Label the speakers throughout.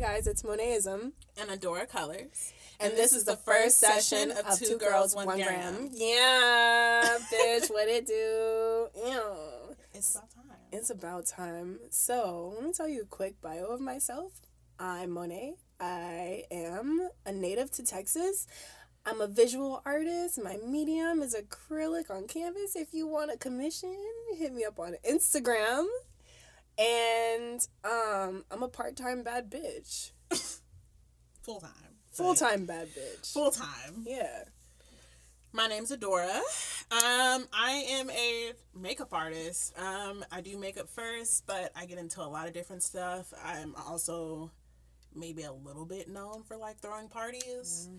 Speaker 1: guys, it's Monetism
Speaker 2: and Adora Colors.
Speaker 1: And, this, is the first session of Two Girls, One Gram. Yeah, bitch, what it do? Ew.
Speaker 2: It's about time.
Speaker 1: It's about time. So, let me tell you a quick bio of myself. I'm Monet. I am a native to Texas. I'm a visual artist. My medium is acrylic on canvas. If you want a commission, hit me up on Instagram. And um, I'm a part-time bad bitch.
Speaker 2: Full time.
Speaker 1: Full-time bad bitch.
Speaker 2: Full time.
Speaker 1: Yeah.
Speaker 2: My name's Adora. Um, I am a makeup artist. Um, I do makeup first, but I get into a lot of different stuff. I'm also maybe a little bit known for like throwing parties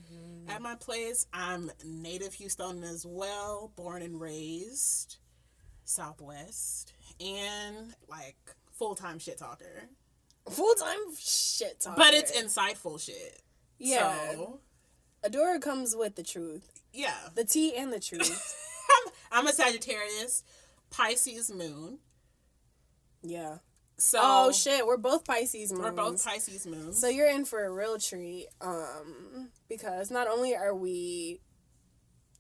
Speaker 2: at my place. I'm native Houston as well, born and raised Southwest, and like full time shit talker.
Speaker 1: Full-time shit talker.
Speaker 2: But it's insightful shit.
Speaker 1: Yeah.
Speaker 2: So,
Speaker 1: Adora comes with the truth.
Speaker 2: yeah.
Speaker 1: The tea and the truth.
Speaker 2: I'm, I'm a Sagittarius, Pisces moon.
Speaker 1: yeah.
Speaker 2: So
Speaker 1: Oh shit, we're both Pisces moons.
Speaker 2: We're both Pisces moons.
Speaker 1: So you're in for a real treat, um, because not only are we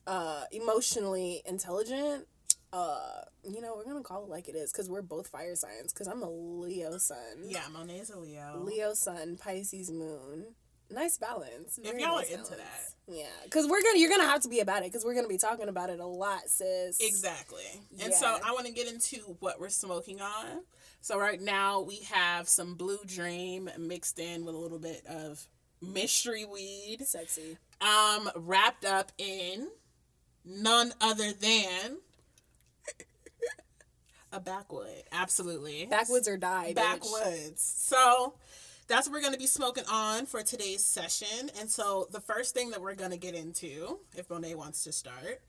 Speaker 1: uh, emotionally intelligent, uh, you know, we're gonna call it like it is, because we're both fire signs. Because I'm a Leo sun.
Speaker 2: yeah, Monet's a Leo.
Speaker 1: Leo sun, Pisces moon. Nice balance.
Speaker 2: If y'all
Speaker 1: nice
Speaker 2: are into
Speaker 1: balance. Yeah, because we're gonna, you're gonna have to be about it, because we're gonna be talking about it a lot, sis.
Speaker 2: Exactly. And so I want to get into what we're smoking on. So right now we have some Blue Dream mixed in with a little bit of mystery weed,
Speaker 1: Sexy.
Speaker 2: um, wrapped up in none other than a backwood. Absolutely.
Speaker 1: Backwoods or die. bitch.
Speaker 2: backwoods. So that's what we're going to be smoking on for today's session. And so the first thing that we're going to get into, if Monet wants to start,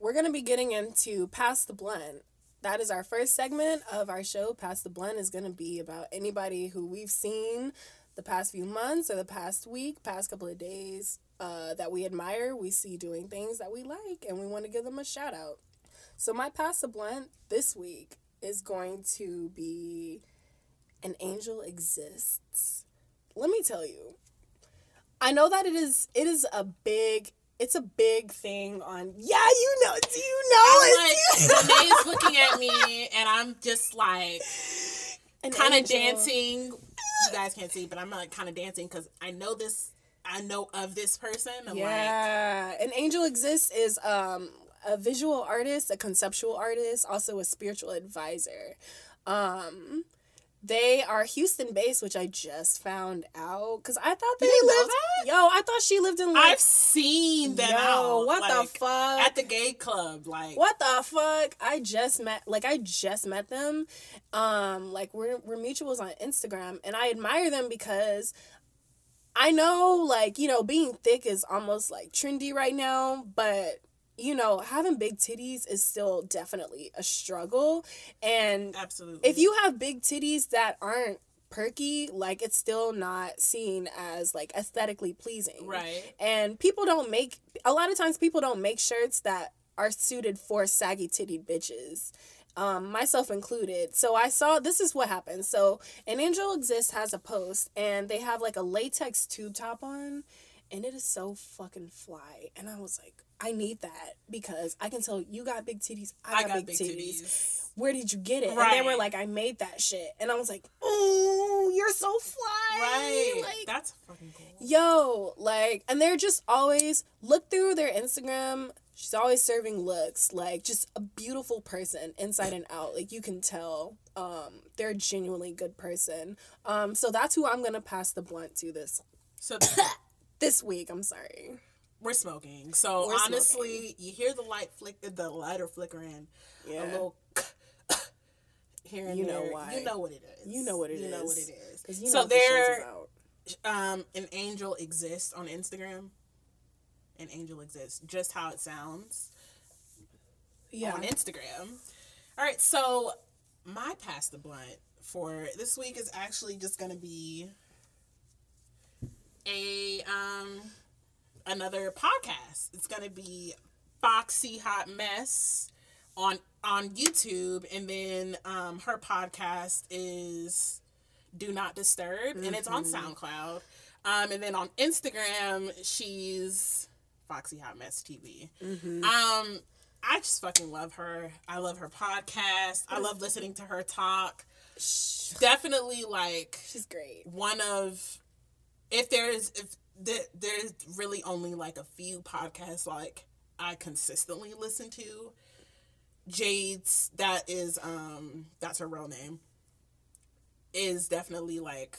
Speaker 1: we're going to be getting into Pass the Blunt. That is our first segment of our show. Pass the Blunt is going to be about anybody who we've seen the past few months or the past week, past couple of days uh, that we admire, we see doing things that we like, and we want to give them a shout out. So, my Pass the Blunt this week is going to be An Angel Exists. Let me tell you, I know that it is it is a big it's a big thing on yeah you know do you know
Speaker 2: I'm like, Monet's looking at me, and I'm just like kind of dancing. You guys can't see, but I'm like kind of dancing because I know this. I know of this person. I'm like,
Speaker 1: yeah an angel exists is um a visual artist a conceptual artist also a spiritual advisor um they are Houston based, which I just found out because I thought they
Speaker 2: You
Speaker 1: lived. Yo, I thought she lived in. Like,
Speaker 2: I've seen them
Speaker 1: yo,
Speaker 2: out.
Speaker 1: what
Speaker 2: like,
Speaker 1: the fuck?
Speaker 2: At the gay club, like
Speaker 1: what the fuck i just met like i just met them um like we're we're mutuals on instagram and i admire them because i know like you know being thick is almost like trendy right now but you know having big titties is still definitely a struggle. And
Speaker 2: absolutely.
Speaker 1: if you have big titties that aren't perky like it's still not seen as like aesthetically pleasing.
Speaker 2: Right,
Speaker 1: and people don't make a lot of times people don't make shirts that are suited for saggy titty bitches um, myself included. So i saw this is what happened. So an angel exists has a post and they have like a latex tube top on and it is so fucking fly and i was like i need that because i can tell you got big titties i got, big, titties. where did you get it? And they were like i made that shit and i was like oh you're so fly.
Speaker 2: Right,
Speaker 1: like
Speaker 2: that's fucking cool.
Speaker 1: yo like and they're just always look through their instagram she's always serving looks like just a beautiful person inside and out. Like you can tell um they're a genuinely good person. Um so that's who i'm gonna pass the blunt to this
Speaker 2: So
Speaker 1: this week i'm sorry
Speaker 2: we're smoking. So
Speaker 1: We're
Speaker 2: honestly, you hear the light flick, the lighter flickering,
Speaker 1: yeah
Speaker 2: a little here and
Speaker 1: You know
Speaker 2: there.
Speaker 1: why.
Speaker 2: You know what it is.
Speaker 1: You know what it
Speaker 2: you know what it is.
Speaker 1: you
Speaker 2: so
Speaker 1: know
Speaker 2: there, um, an angel exists on Instagram. An angel exists, just how it sounds
Speaker 1: yeah
Speaker 2: on Instagram. All right, so my pass the blunt for this week is actually just gonna be a um another podcast. It's gonna be Foxy Hot Mess on on YouTube, and then um her podcast is Do Not Disturb, and it's on SoundCloud. Um, and then on Instagram, she's Foxy Hot Mess TV. Um, I just fucking love her. I love her podcast. I love listening to her talk. Definitely like
Speaker 1: She's great.
Speaker 2: one of if there's if there, there's really only like a few podcasts like I consistently listen to. Jade's that is um that's her real name is definitely like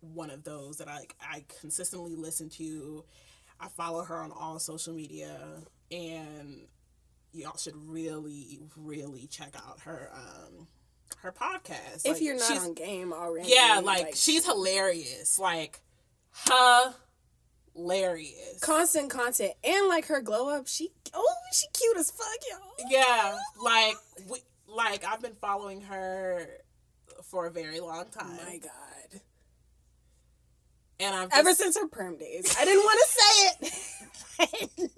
Speaker 2: one of those that I I consistently listen to. I follow her on all social media and y'all should really really check out her um her podcast.
Speaker 1: If
Speaker 2: Like,
Speaker 1: you're not on game already.
Speaker 2: yeah, like, she's hilarious. Like hilarious.
Speaker 1: constant content and like her glow up. She oh she cute as fuck, y'all.
Speaker 2: yeah, like we, like I've been following her for a very long
Speaker 1: Oh
Speaker 2: time,
Speaker 1: my god.
Speaker 2: and I've
Speaker 1: Ever since her perm days, I didn't want to say it.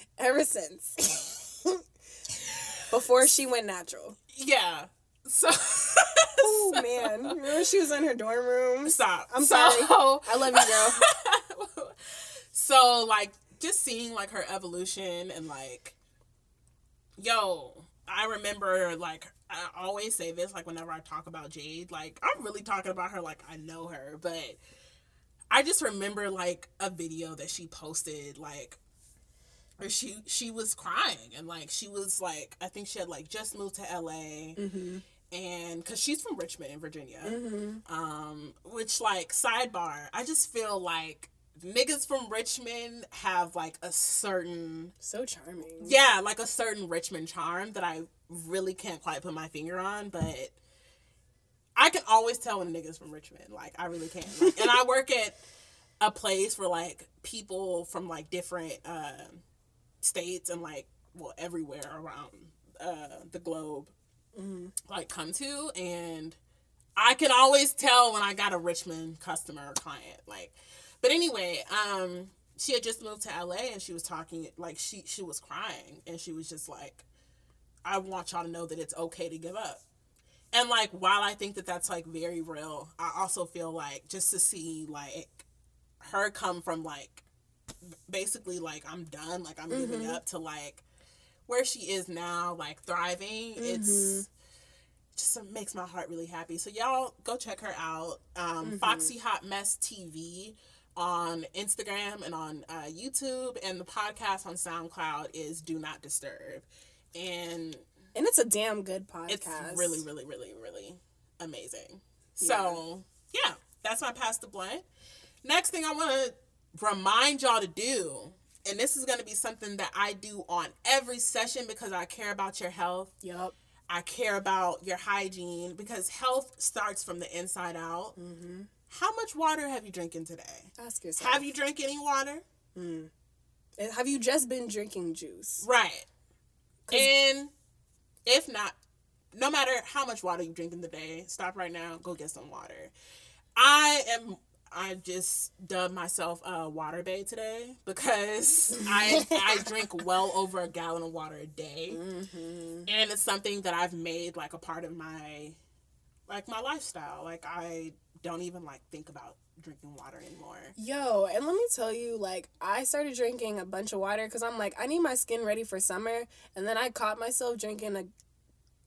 Speaker 1: Ever since. Before she went natural.
Speaker 2: yeah. So
Speaker 1: Oh man, remember she was in her dorm room?
Speaker 2: stop.
Speaker 1: I'm
Speaker 2: So-
Speaker 1: sorry. I love you, girl.
Speaker 2: so like just seeing like her evolution and like yo i remember like i always say this like whenever i talk about jade like i'm really talking about her like i know her but i just remember like a video that she posted like where she she was crying and like she was like i think she had like just moved to la
Speaker 1: Mm-hmm.
Speaker 2: And because she's from richmond in virginia
Speaker 1: Mm-hmm.
Speaker 2: um, which like sidebar, I just feel like niggas from Richmond have like a certain
Speaker 1: So charming.
Speaker 2: yeah, like a certain Richmond charm that I really can't quite put my finger on, but I can always tell when a nigga's from Richmond. Like I really can. Like, and I work at a place where like people from like different uh, states and like well everywhere around uh, the globe
Speaker 1: Mhm.
Speaker 2: like come to and I can always tell when I got a Richmond customer or client. Like but anyway, um she had just moved to LA and she was talking like she she was crying and she was just like I want y'all to know that it's okay to give up. And like while I think that that's like very real, I also feel like just to see like her come from like basically like I'm done, like I'm giving
Speaker 1: Mhm.
Speaker 2: up to like where she is now, like thriving. It's
Speaker 1: Mhm.
Speaker 2: just makes my heart really happy. So y'all go check her out. Um,
Speaker 1: Mhm.
Speaker 2: Foxy Hot Mess TV on Instagram and on uh, YouTube, and the podcast on SoundCloud is Do Not Disturb, and
Speaker 1: And it's a damn good podcast.
Speaker 2: it's really, really, really, really amazing. So yeah, that's my pass the blunt. Next thing I want to remind y'all to do, and this is going to be something that I do on every session because I care about your health.
Speaker 1: Yep.
Speaker 2: I care about your hygiene because health starts from the inside out.
Speaker 1: Mm-hmm.
Speaker 2: How much water have you drinking today?
Speaker 1: Ask yourself.
Speaker 2: Have you drank any water?
Speaker 1: Mm. And Have you just been drinking juice?
Speaker 2: Right. And if not, no matter how much water you drink in the day, stop right now, go get some water. I am I just dubbed myself a water babe today because I I drink well over a gallon of water a day.
Speaker 1: Mm-hmm.
Speaker 2: and it's something that I've made like a part of my like my lifestyle. Like I don't even like think about drinking water anymore.
Speaker 1: Yo, and let me tell you, like, I started drinking a bunch of water because I'm like, I need my skin ready for summer. And then I caught myself drinking a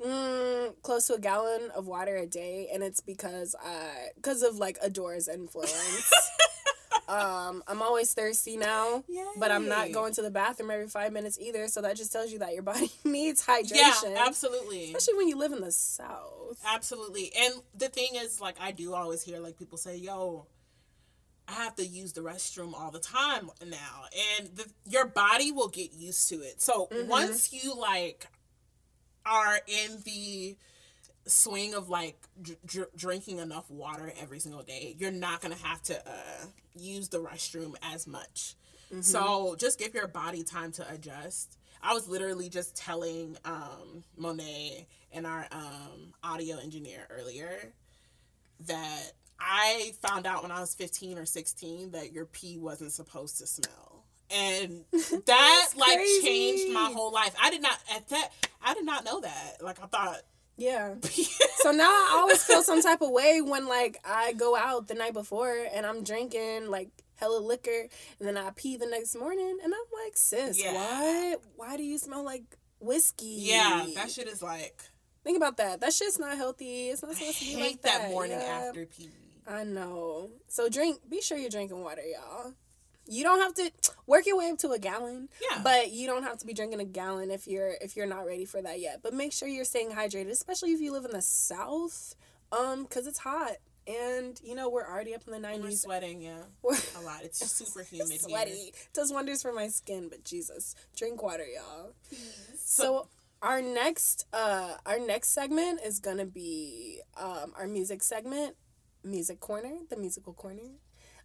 Speaker 1: mm, close to a gallon of water a day. And it's because I, because of like Adora's influence. um, I'm always thirsty now. But I'm not going to the bathroom every five minutes either, so that just tells you that your body needs hydration.
Speaker 2: Yeah, absolutely.
Speaker 1: Especially when you live in the South.
Speaker 2: Absolutely. And the thing is like I do always hear like people say, "Yo, I have to use the restroom all the time now." And the, your body will get used to it. So
Speaker 1: Mhm.
Speaker 2: once you like are in the swing of like dr- dr- drinking enough water every single day, you're not to have to uh, use the restroom as much.
Speaker 1: Mhm.
Speaker 2: So just give your body time to adjust. I was literally just telling um, Monet and our um, audio engineer earlier that I found out when I was 15 or 16 that your pee wasn't supposed to smell. And that like
Speaker 1: crazy.
Speaker 2: changed my whole life. I did not at that I did not know that. Like I thought
Speaker 1: Yeah. so now I always feel some type of way when like I go out the night before and I'm drinking like hella liquor and then I pee the next morning and I'm like, sis,
Speaker 2: Yeah.
Speaker 1: what? Why do you smell like whiskey?
Speaker 2: Yeah, that shit is like
Speaker 1: Think about that. That shit's not healthy. It's not
Speaker 2: I
Speaker 1: supposed to be
Speaker 2: hate
Speaker 1: like
Speaker 2: that,
Speaker 1: that.
Speaker 2: morning
Speaker 1: yeah.
Speaker 2: after pee.
Speaker 1: I know. So drink. Be sure you're drinking water, y'all. You don't have to work your way up to a gallon,
Speaker 2: Yeah.
Speaker 1: but you don't have to be drinking a gallon if you're if you're not ready for that yet. But make sure you're staying hydrated, especially if you live in the south, um, because it's hot and you know we're already up in the
Speaker 2: we're
Speaker 1: nineties.
Speaker 2: sweating, yeah. A lot. It's super humid
Speaker 1: Sweaty
Speaker 2: here.
Speaker 1: does wonders for my skin, but Jesus, drink water, y'all.
Speaker 2: So,
Speaker 1: So our next uh our next segment is gonna be um our music segment, Music Corner, the musical corner.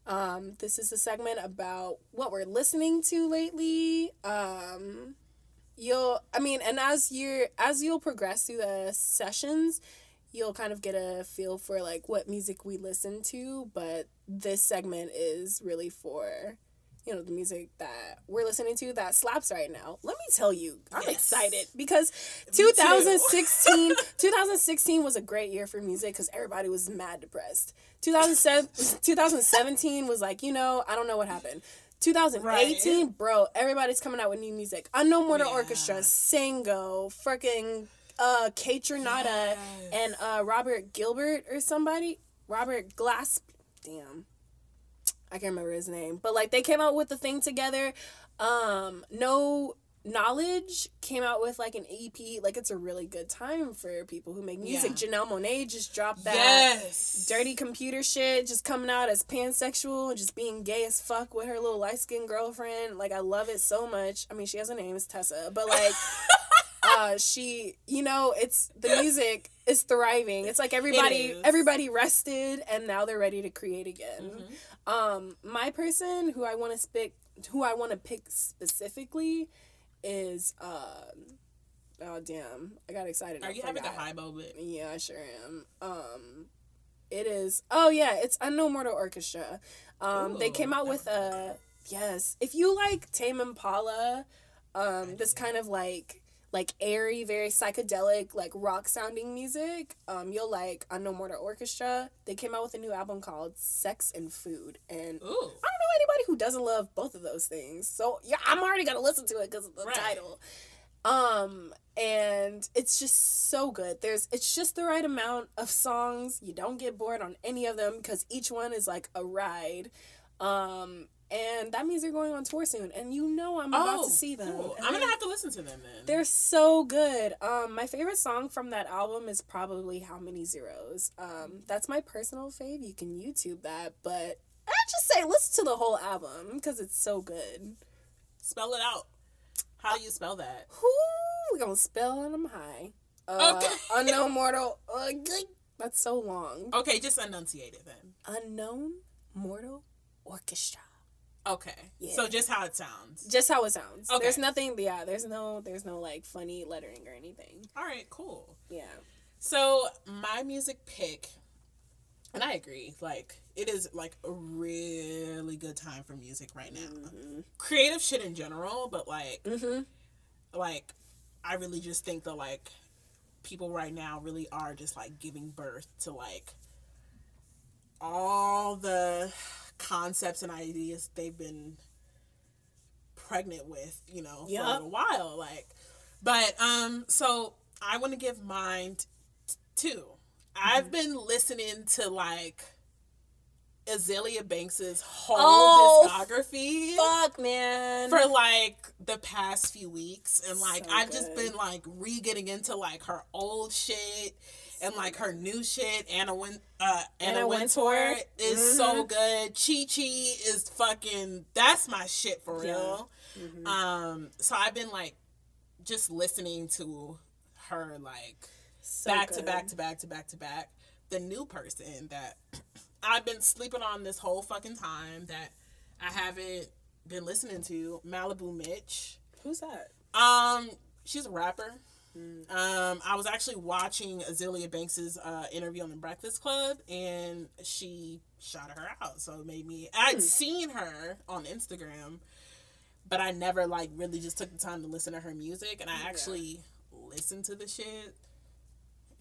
Speaker 1: Um, this is a segment about what we're listening to lately. Um you'll I mean and as you're as you'll progress through the sessions, you'll kind of get a feel for like what music we listen to, but this segment is really for you know the music that we're listening to that slaps right now. Let me tell you, I'm
Speaker 2: Yes.
Speaker 1: excited because 2016 2016 was a great year for music because everybody was mad depressed. 2007 2017 was like you know I don't know what happened. 2018, bro, everybody's coming out with new music. Unknown Mortal
Speaker 2: Yeah.
Speaker 1: Orchestra, Sango, freaking uh Kaytranada
Speaker 2: Yes.
Speaker 1: and uh Robert Gilbert or somebody. Robert Glass damn. I can't remember his name. But like they came out with the thing together. Um no knowledge came out with like an EP. Like it's a really good time for people who make music. Janelle Monáe just dropped that
Speaker 2: yes.
Speaker 1: dirty computer shit, just coming out as pansexual and just being gay as fuck with her little light skinned girlfriend. Like I love it so much. I mean she has a name, it's Tessa. But like uh she you know, it's the music is thriving. It's like everybody
Speaker 2: is.
Speaker 1: everybody rested and now they're ready to create again.
Speaker 2: Mhm.
Speaker 1: Um, my person who I want to pick, who I want to pick specifically, is um, oh damn, I got excited.
Speaker 2: Are
Speaker 1: I
Speaker 2: you having a high moment?
Speaker 1: Yeah, I sure am. Um, it is. Oh yeah, it's Unknown Mortal Orchestra. Um, they came out with a yes. If you like Tame Impala, um, this kind of like like airy, very psychedelic, like rock sounding music. Um, you'll like Unknown Mortal Orchestra. They came out with a new album called Sex and Food, and
Speaker 2: Ooh.
Speaker 1: I don't know anybody who doesn't love both of those things. So yeah, I'm already gonna listen to it because of the
Speaker 2: Right.
Speaker 1: title. Um, and it's just so good. There's it's just the right amount of songs. You don't get bored on any of them because each one is like a ride. Um, and that means they're going on tour soon, and you know I'm about to see them.
Speaker 2: Oh, cool. I'm gonna have to listen to them then.
Speaker 1: they're so good. Um, my favorite song from that album is probably "How Many Zeros." Um, that's my personal fave. You can YouTube that, but I just say listen to the whole album because it's so good.
Speaker 2: spell it out. How do you spell that?
Speaker 1: Whoo, we gonna spell them high. Uh,
Speaker 2: Okay.
Speaker 1: unknown mortal. Uh, that's so long.
Speaker 2: Okay, just enunciate it then.
Speaker 1: Unknown mortal orchestra.
Speaker 2: Okay.
Speaker 1: Yeah.
Speaker 2: So just how it sounds.
Speaker 1: Just how it sounds.
Speaker 2: Okay.
Speaker 1: There's nothing. Yeah. There's no. There's no like funny lettering or anything.
Speaker 2: All right, cool.
Speaker 1: Yeah.
Speaker 2: So my music pick, and I agree, like it is like a really good time for music right now.
Speaker 1: Mm-hmm.
Speaker 2: Creative shit in general, but like
Speaker 1: Mm-hmm.
Speaker 2: like I really just think that like people right now really are just like giving birth to like all the concepts and ideas they've been pregnant with, you know, for
Speaker 1: Yup.
Speaker 2: a little while. Like, but um, so I want to give mine t- two. I've been listening to like Azealia Banks's whole
Speaker 1: Oh,
Speaker 2: discography
Speaker 1: Fuck, man.
Speaker 2: for like the past few weeks and like
Speaker 1: So
Speaker 2: I've just been like re getting into like her old shit and like her new shit Anna Win uh Anna,
Speaker 1: Anna
Speaker 2: Wintour
Speaker 1: Wintour.
Speaker 2: is so good. Chi Chi is fucking that's my shit for
Speaker 1: Yeah.
Speaker 2: real.
Speaker 1: Mhm.
Speaker 2: Um so I've been like just listening to her like
Speaker 1: So
Speaker 2: back to back to back to back to back. The new person that I've been sleeping on this whole fucking time that I haven't been listening to, Maliibu Miitch.
Speaker 1: Who's that?
Speaker 2: Um, she's a rapper.
Speaker 1: Mm.
Speaker 2: Um, I was actually watching Azealia Banks's uh, interview on the Breakfast Club, and she shouted her out. So it made me. I'd
Speaker 1: Hmm.
Speaker 2: seen her on Instagram, but I never like really just took the time to listen to her music, and I
Speaker 1: Yeah.
Speaker 2: actually listened to the shit.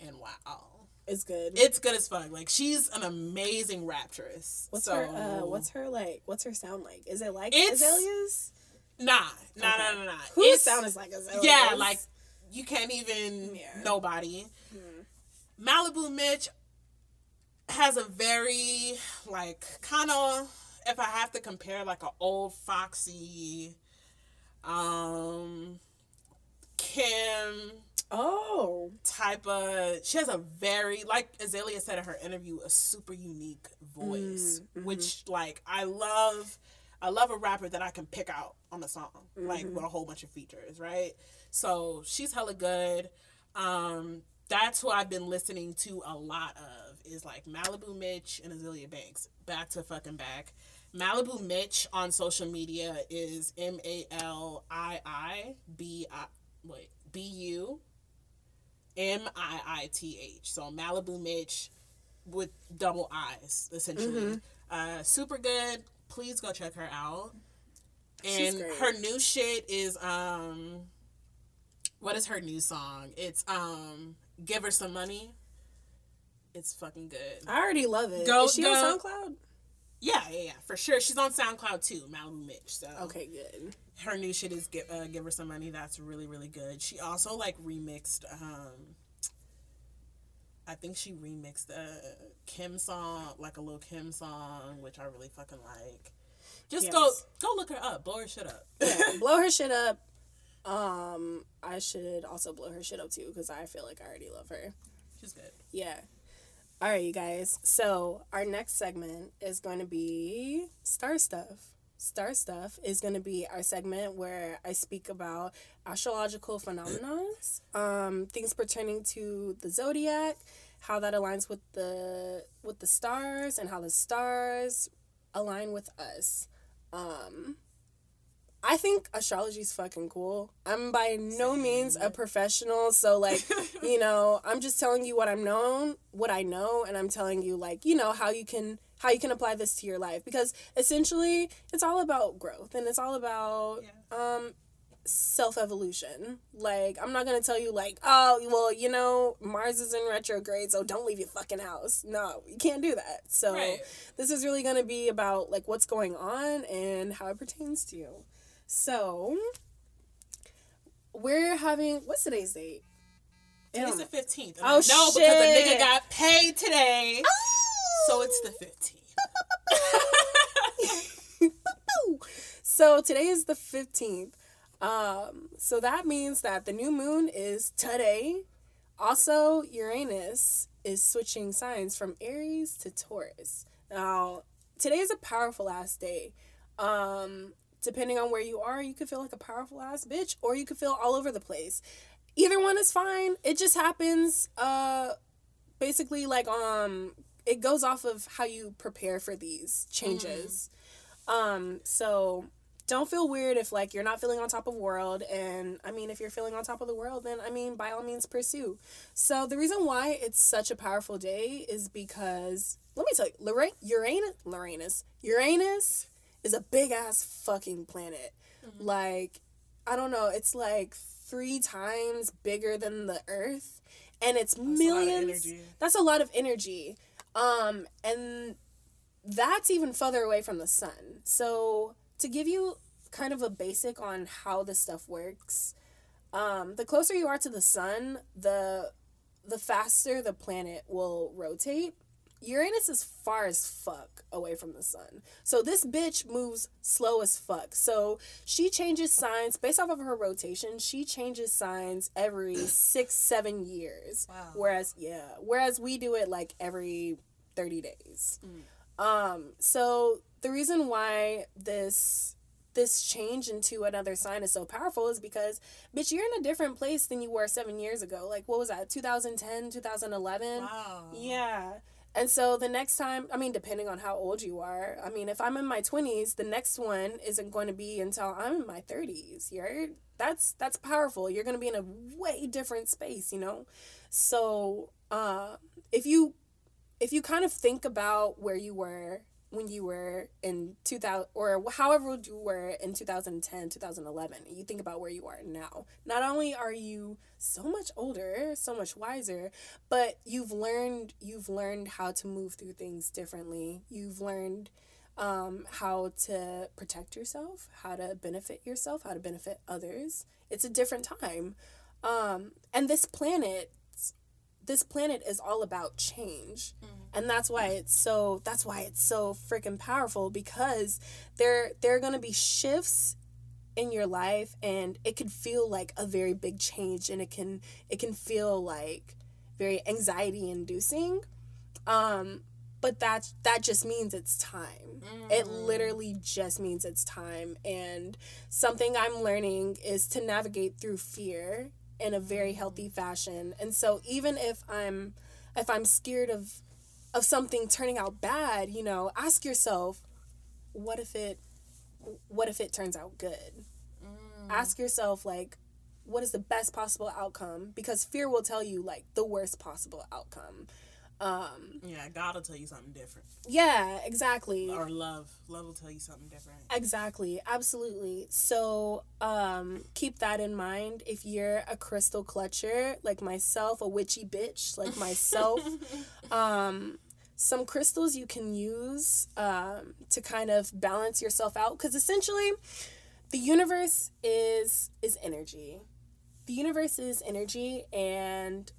Speaker 2: and wow.
Speaker 1: It's good.
Speaker 2: It's good as fuck. Like she's an amazing raptress.
Speaker 1: what's
Speaker 2: so,
Speaker 1: her uh what's her like what's her sound like? Is it like
Speaker 2: It's-
Speaker 1: Azealia's?
Speaker 2: Nah, nah,
Speaker 1: Okay.
Speaker 2: nah, nah, nah.
Speaker 1: Whose
Speaker 2: It's-
Speaker 1: sound is like Azealia's?
Speaker 2: Yeah, like you can't even
Speaker 1: Yeah.
Speaker 2: nobody.
Speaker 1: Hmm.
Speaker 2: Maliibu Miitch has a very like kind of if I have to compare like an old Foxy, um, Kim
Speaker 1: Oh.
Speaker 2: type of. She has a very like Azealia said in her interview, a super unique voice,
Speaker 1: Mm, mhm.
Speaker 2: which like I love. I love a rapper that I can pick out on a song, like
Speaker 1: Mhm.
Speaker 2: with a whole bunch of features, right? So she's hella good. Um, that's who I've been listening to a lot of is like Maliibu Miitch and Azealia Banks. Back to fucking back. Maliibu Miitch on social media is M A L I I B I wait B U M I I T H. So Maliibu Miitch with double I's essentially.
Speaker 1: Mhm.
Speaker 2: Uh, super good. Please go check her out. And her new shit is um what is her new song? It's um Give Her Some Money. It's fucking good.
Speaker 1: I already love it.
Speaker 2: Go-
Speaker 1: is she
Speaker 2: go-
Speaker 1: on SoundCloud?
Speaker 2: Yeah, yeah, yeah, for sure. She's on SoundCloud too, Maliibu Miitch. So
Speaker 1: Okay, good.
Speaker 2: her new shit is give, uh, give her some money. That's really really good. She also like remixed. um I think she remixed a Kim song, like a little Kim song, which I really fucking like. Just go go look her up, blow her shit up.
Speaker 1: Yeah, blow her shit up. Um, I should also blow her shit up too because I feel like I already love her.
Speaker 2: She's good.
Speaker 1: Yeah. All right, you guys. So our next segment is going to be Star Stuff. Star Stuff is going to be our segment where I speak about astrological phenomena, um, things pertaining to the zodiac, how that aligns with the with the stars, and how the stars align with us. Um, I think astrology's fucking cool. I'm by no means a professional, so like you know i'm just telling you what i'm known what i know and i'm telling you like you know how you can how you can apply this to your life because essentially it's all about growth and it's all about um self-evolution. Like i'm not gonna tell you like oh well you know mars is in retrograde so don't leave your fucking house. No you can't do that. So
Speaker 2: Right.
Speaker 1: this is really gonna be about like what's going on and how it pertains to you so we're having what's today's date I
Speaker 2: Today's the fifteenth.
Speaker 1: Oh,
Speaker 2: no, because the nigga got paid today,
Speaker 1: Oh!
Speaker 2: so it's the fifteenth.
Speaker 1: so today is the 15th. Um, so that means that the new moon is today. Also, Uranus is switching signs from Aries to Taurus. Now, today is a powerful ass day. Um, depending on where you are, you could feel like a powerful ass bitch, or you could feel all over the place. Either one is fine. It just happens. Uh, basically, like um, it goes off of how you prepare for these changes. Um, so don't feel weird if like you're not feeling on top of world and I mean if you're feeling on top of the world then I mean by all means pursue. So the reason why it's such a powerful day is because let me tell you, Uranus Uranus Uranus is a big ass fucking planet.
Speaker 2: Mhm.
Speaker 1: Like I don't know, it's like 3 times bigger than the earth and it's
Speaker 2: That's a
Speaker 1: millions
Speaker 2: energy.
Speaker 1: that's a lot of energy um and that's even further away from the sun so to give you kind of a basic on how this stuff works um the closer you are to the sun the the faster the planet will rotate uranus is far as fuck away from the sun so this bitch moves slow as fuck so she changes signs based off of her rotation she changes signs every six seven years
Speaker 2: Wow.
Speaker 1: Whereas, yeah, whereas we do it like every 30 days.
Speaker 2: Mm.
Speaker 1: Um, so the reason why this this change into another sign is so powerful is because bitch you're in a different place than you were 7 years ago. Like what was that? 2010, 2011?
Speaker 2: Wow.
Speaker 1: Yeah. And so the next time, I mean, depending on how old you are, I mean, if I'm in my 20s, the next one isn't going to be until I'm in my 30s. You're that's that's powerful. You're going to be in a way different space, you know. So, uh, if you if you kind of think about where you were when you were in 2000 or however old you were in 2010 2011 you think about where you are now. Not only are you so much older so much wiser but you've learned you've learned how to move through things differently. You've learned um, how to protect yourself how to benefit yourself how to benefit others. It's a different time. Um, and this planet this planet is all about change. Mm-hmm. And that's why it's so that's why it's so freaking powerful because there there are going to be shifts in your life and it could feel like a very big change and it can it can feel like very anxiety inducing um but that that just means it's time mm. it literally just means it's time and something i'm learning is to navigate through fear in a very healthy fashion. And so even if I'm if I'm scared of of something turning out bad, you know, ask yourself, what if it what if it turns out good? Mm. Ask yourself like what is the best possible outcome because fear will tell you like the worst possible outcome. Um,
Speaker 2: yeah, God will tell you something different.
Speaker 1: Yeah, exactly.
Speaker 2: Or love, love will tell you something different.
Speaker 1: Exactly, absolutely. So um, keep that in mind. If you're a crystal clutcher like myself, a witchy bitch like myself, um, some crystals you can use um, to kind of balance yourself out because essentially, the universe is is energy. The universe is energy, and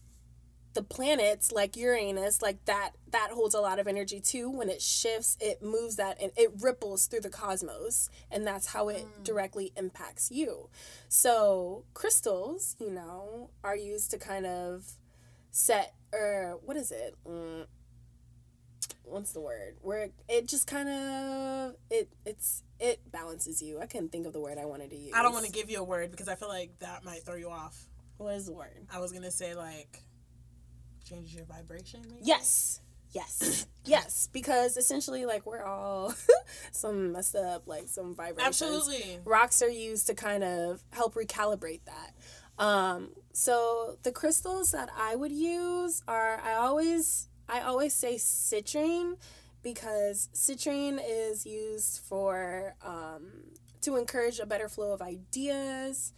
Speaker 1: the planets like Uranus, like that that holds a lot of energy too. When it shifts, it moves that and it ripples through the cosmos, and that's how it mm. directly impacts you. So crystals, you know, are used to kind of set or what is it? Mm, what's the word? Where it just kind of it it's it balances you. I couldn't think of the word I wanted to use.
Speaker 2: I don't want to give you a word because I feel like that might throw you off.
Speaker 1: What is the word?
Speaker 2: I was gonna say like changes your vibration maybe?
Speaker 1: yes yes yes because essentially like we're all some messed up like some vibrations
Speaker 2: absolutely
Speaker 1: rocks are used to kind of help recalibrate that um so the crystals that i would use are i always i always say citrine because citrine is used for um to encourage a better flow of ideas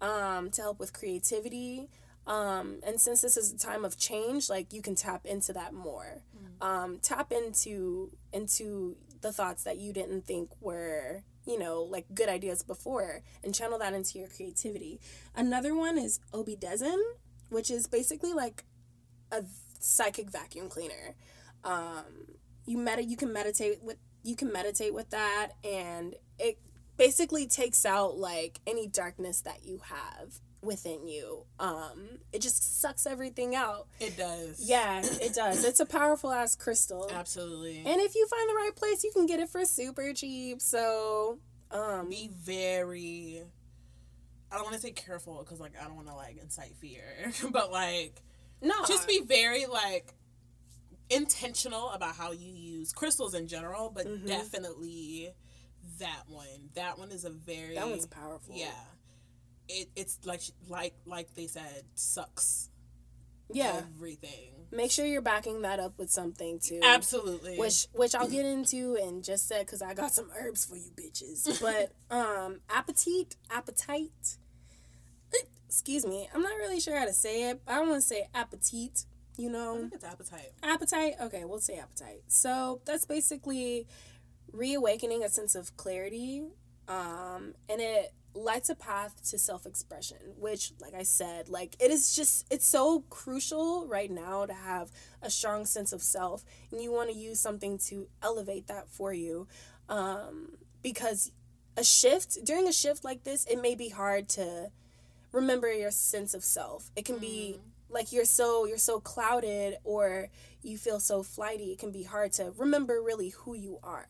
Speaker 1: um, to help with creativity um, and since this is a time of change, like you can tap into that more. Mm. Um, tap into into the thoughts that you didn't think were you know like good ideas before and channel that into your creativity another one is obsidian which is basically like a psychic vacuum cleaner um, you med- you can meditate with you can meditate with that and it basically takes out like any darkness that you have within you. Um, it just sucks everything out.
Speaker 2: It does.
Speaker 1: Yeah, it does. It's a powerful ass crystal.
Speaker 2: Absolutely.
Speaker 1: And if you find the right place, you can get it for super cheap. So, um,
Speaker 2: be very. I don't want to say careful because like I don't want to like incite fear, but like no, just be very like intentional about how you use crystals in general, but mm-hmm. definitely that one. That one is a very
Speaker 1: that one's powerful.
Speaker 2: Yeah, it it's like like like they said sucks.
Speaker 1: Yeah,
Speaker 2: everything.
Speaker 1: Make sure you're backing that up with something too.
Speaker 2: Absolutely.
Speaker 1: Which which I'll get into and just said because I got some herbs for you bitches. But um, appetite, appetite. Excuse me, I'm not really sure how to say it. I want to say appetite. You know,
Speaker 2: it's appetite.
Speaker 1: Appetite. Okay, we'll say appetite. So that's basically reawakening a sense of clarity, um, and it lights a path to self-expression which like i said like it is just it's so crucial right now to have a strong sense of self and you want to use something to elevate that for you um, because a shift during a shift like this it may be hard to remember your sense of self it can mm. be like you're so you're so clouded or you feel so flighty it can be hard to remember really who you are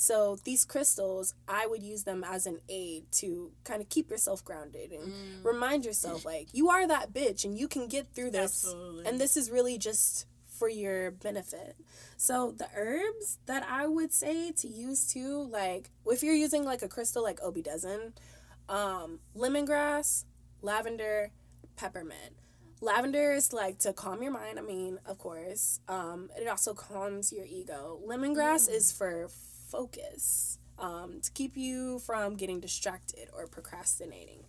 Speaker 1: so these crystals, I would use them as an aid to kind of keep yourself grounded and mm. remind yourself like you are that bitch and you can get through this. Absolutely. And this is really just for your benefit. So the herbs that I would say to use too, like if you're using like a crystal like obsidian, um, lemongrass, lavender, peppermint. Lavender is like to calm your mind. I mean, of course. Um, it also calms your ego. Lemongrass mm. is for focus, um, to keep you from getting distracted or procrastinating.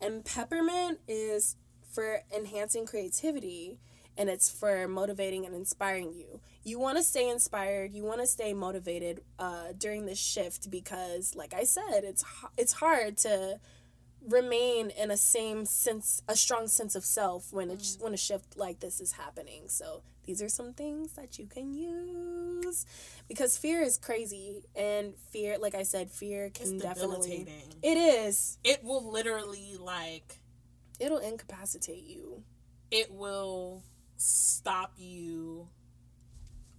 Speaker 1: And peppermint is for enhancing creativity and it's for motivating and inspiring you. You want to stay inspired, you want to stay motivated uh, during this shift because like I said, it's it's hard to remain in a same sense a strong sense of self when it's mm. when a shift like this is happening. So these are some things that you can use because fear is crazy and fear like i said fear can definitely it is.
Speaker 2: It will literally like
Speaker 1: it'll incapacitate you.
Speaker 2: it will stop you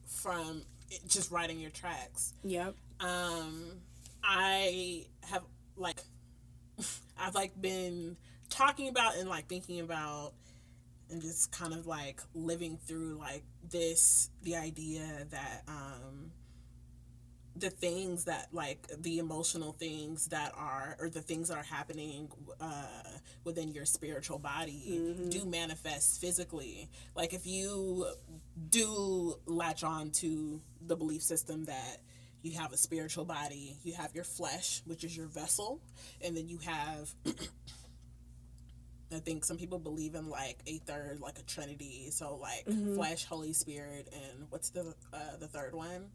Speaker 2: from just writing your tracks. Yep. Um i have like I've like been talking about and like thinking about and just kind of like living through like this the idea that um the things that like the emotional things that are or the things that are happening uh, within your spiritual body mm-hmm. do manifest physically like if you do latch on to the belief system that you have a spiritual body, you have your flesh, which is your vessel, and then you have I think some people believe in like a third, like a trinity. So like mm-hmm. flesh, Holy Spirit, and what's the uh, the third one?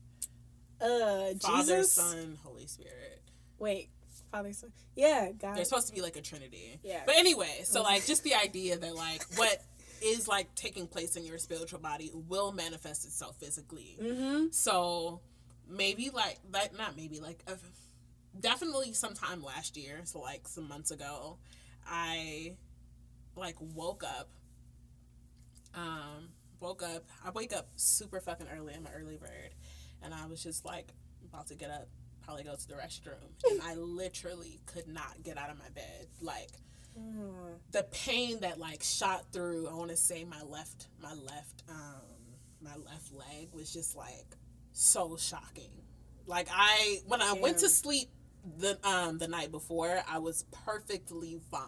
Speaker 2: Uh, Father, Jesus? Son, Holy Spirit.
Speaker 1: Wait, Father, Son. Yeah, God.
Speaker 2: They're supposed to be like a trinity. Yeah. But anyway, so like just the idea that like what is like taking place in your spiritual body will manifest itself physically. Mm-hmm. So maybe like like not maybe like uh, definitely sometime last year so like some months ago i like woke up um woke up i wake up super fucking early i'm an early bird and i was just like about to get up probably go to the restroom and i literally could not get out of my bed like mm. the pain that like shot through i want to say my left my left um my left leg was just like so shocking. Like I when I went to sleep the um the night before, I was perfectly fine.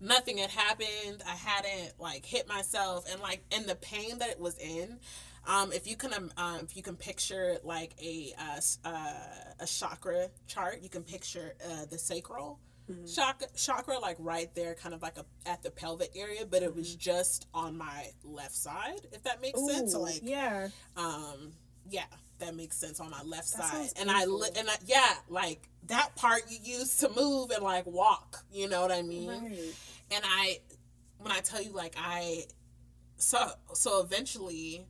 Speaker 2: Nothing had happened. I hadn't like hit myself and like in the pain that it was in. Um, if you can um, um if you can picture like a uh, uh, a chakra chart, you can picture uh, the sacral mm-hmm. chakra, chakra like right there, kind of like a, at the pelvic area, but it was mm-hmm. just on my left side. If that makes Ooh, sense. So like yeah. Um, yeah, that makes sense on my left that side. And I li- and I, yeah, like that part you use to move and like walk. You know what I mean? Right. And I, when I tell you, like I, so so eventually,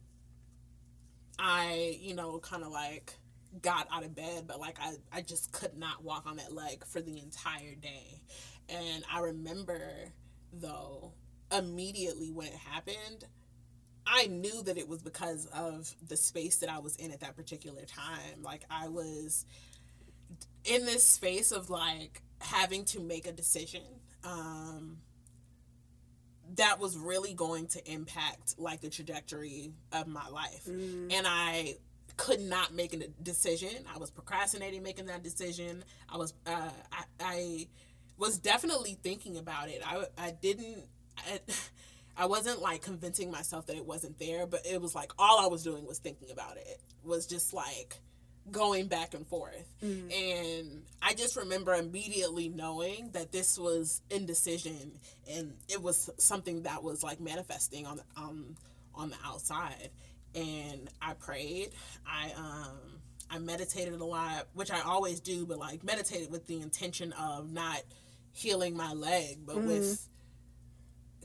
Speaker 2: I you know kind of like got out of bed, but like I I just could not walk on that leg for the entire day. And I remember though immediately when it happened I knew that it was because of the space that I was in at that particular time. Like I was in this space of like having to make a decision um, that was really going to impact like the trajectory of my life. Mm. And I could not make a decision. I was procrastinating making that decision. I was uh, I, I was definitely thinking about it. I I didn't I, I wasn't like convincing myself that it wasn't there, but it was like all I was doing was thinking about it. Was just like going back and forth. Mm-hmm. And I just remember immediately knowing that this was indecision and it was something that was like manifesting on the um on the outside. And I prayed. I um I meditated a lot, which I always do, but like meditated with the intention of not healing my leg, but mm-hmm. with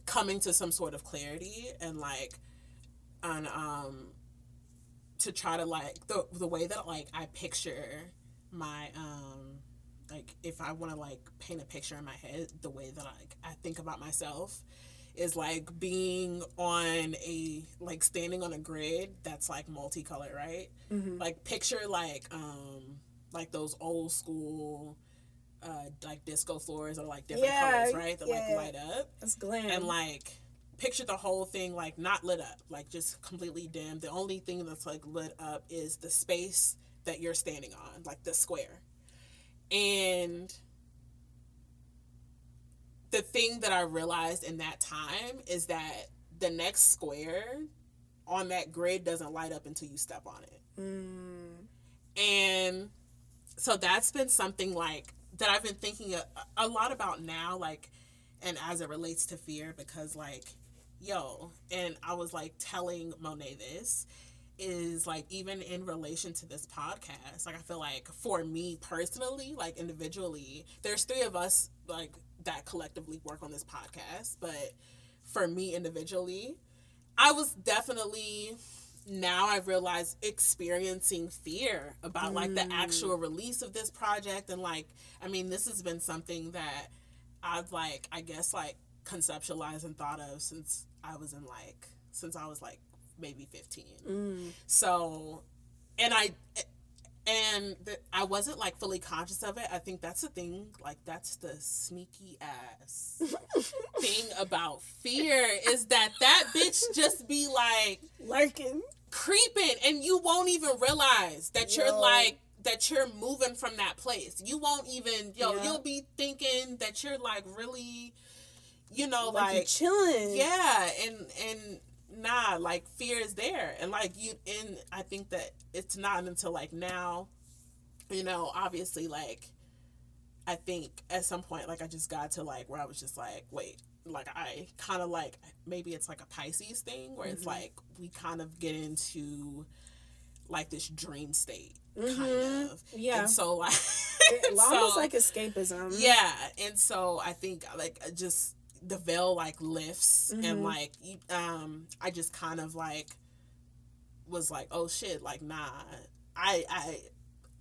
Speaker 2: coming to some sort of clarity and like and um to try to like the the way that like I picture my um like if I want to like paint a picture in my head the way that like I think about myself is like being on a like standing on a grid that's like multicolored right mm-hmm. like picture like um like those old school uh, like disco floors or like different yeah, colors, right? That yeah. like light up.
Speaker 1: That's glam.
Speaker 2: And like picture the whole thing like not lit up, like just completely dim. The only thing that's like lit up is the space that you're standing on, like the square. And the thing that I realized in that time is that the next square on that grid doesn't light up until you step on it.
Speaker 1: Mm.
Speaker 2: And so that's been something like that I've been thinking a, a lot about now, like, and as it relates to fear, because, like, yo, and I was like telling Monet this is like even in relation to this podcast like i feel like for me personally like individually there's three of us like that collectively work on this podcast but for me individually i was definitely now i realize experiencing fear about like the actual release of this project and like i mean this has been something that i've like i guess like conceptualized and thought of since i was in like since i was like maybe 15
Speaker 1: Mm.
Speaker 2: so and i and the, i wasn't like fully conscious of it i think that's the thing like that's the sneaky ass thing about fear is that that bitch just be like
Speaker 1: Lurking.
Speaker 2: creeping and you won't even realize that you're like that you're moving from that place you won't even yo
Speaker 1: Yeah.
Speaker 2: you'll be thinking that you're like really you know
Speaker 1: Like,
Speaker 2: like
Speaker 1: chilling.
Speaker 2: yeah and and nah like fear is there and like you and i think that it's not until like now you know obviously like i think at some point like i just got to like where i was just like wait like i kind of like maybe it's like a pisces thing where it's
Speaker 1: Mhm.
Speaker 2: like we kind of get into like this dream state
Speaker 1: Mhm.
Speaker 2: kind of
Speaker 1: Yeah.
Speaker 2: and so like
Speaker 1: It- almost
Speaker 2: so-
Speaker 1: like escapism.
Speaker 2: yeah, and so I think like just the veil like lifts
Speaker 1: Mhm.
Speaker 2: and like um I just kind of like was like oh shit like nah I I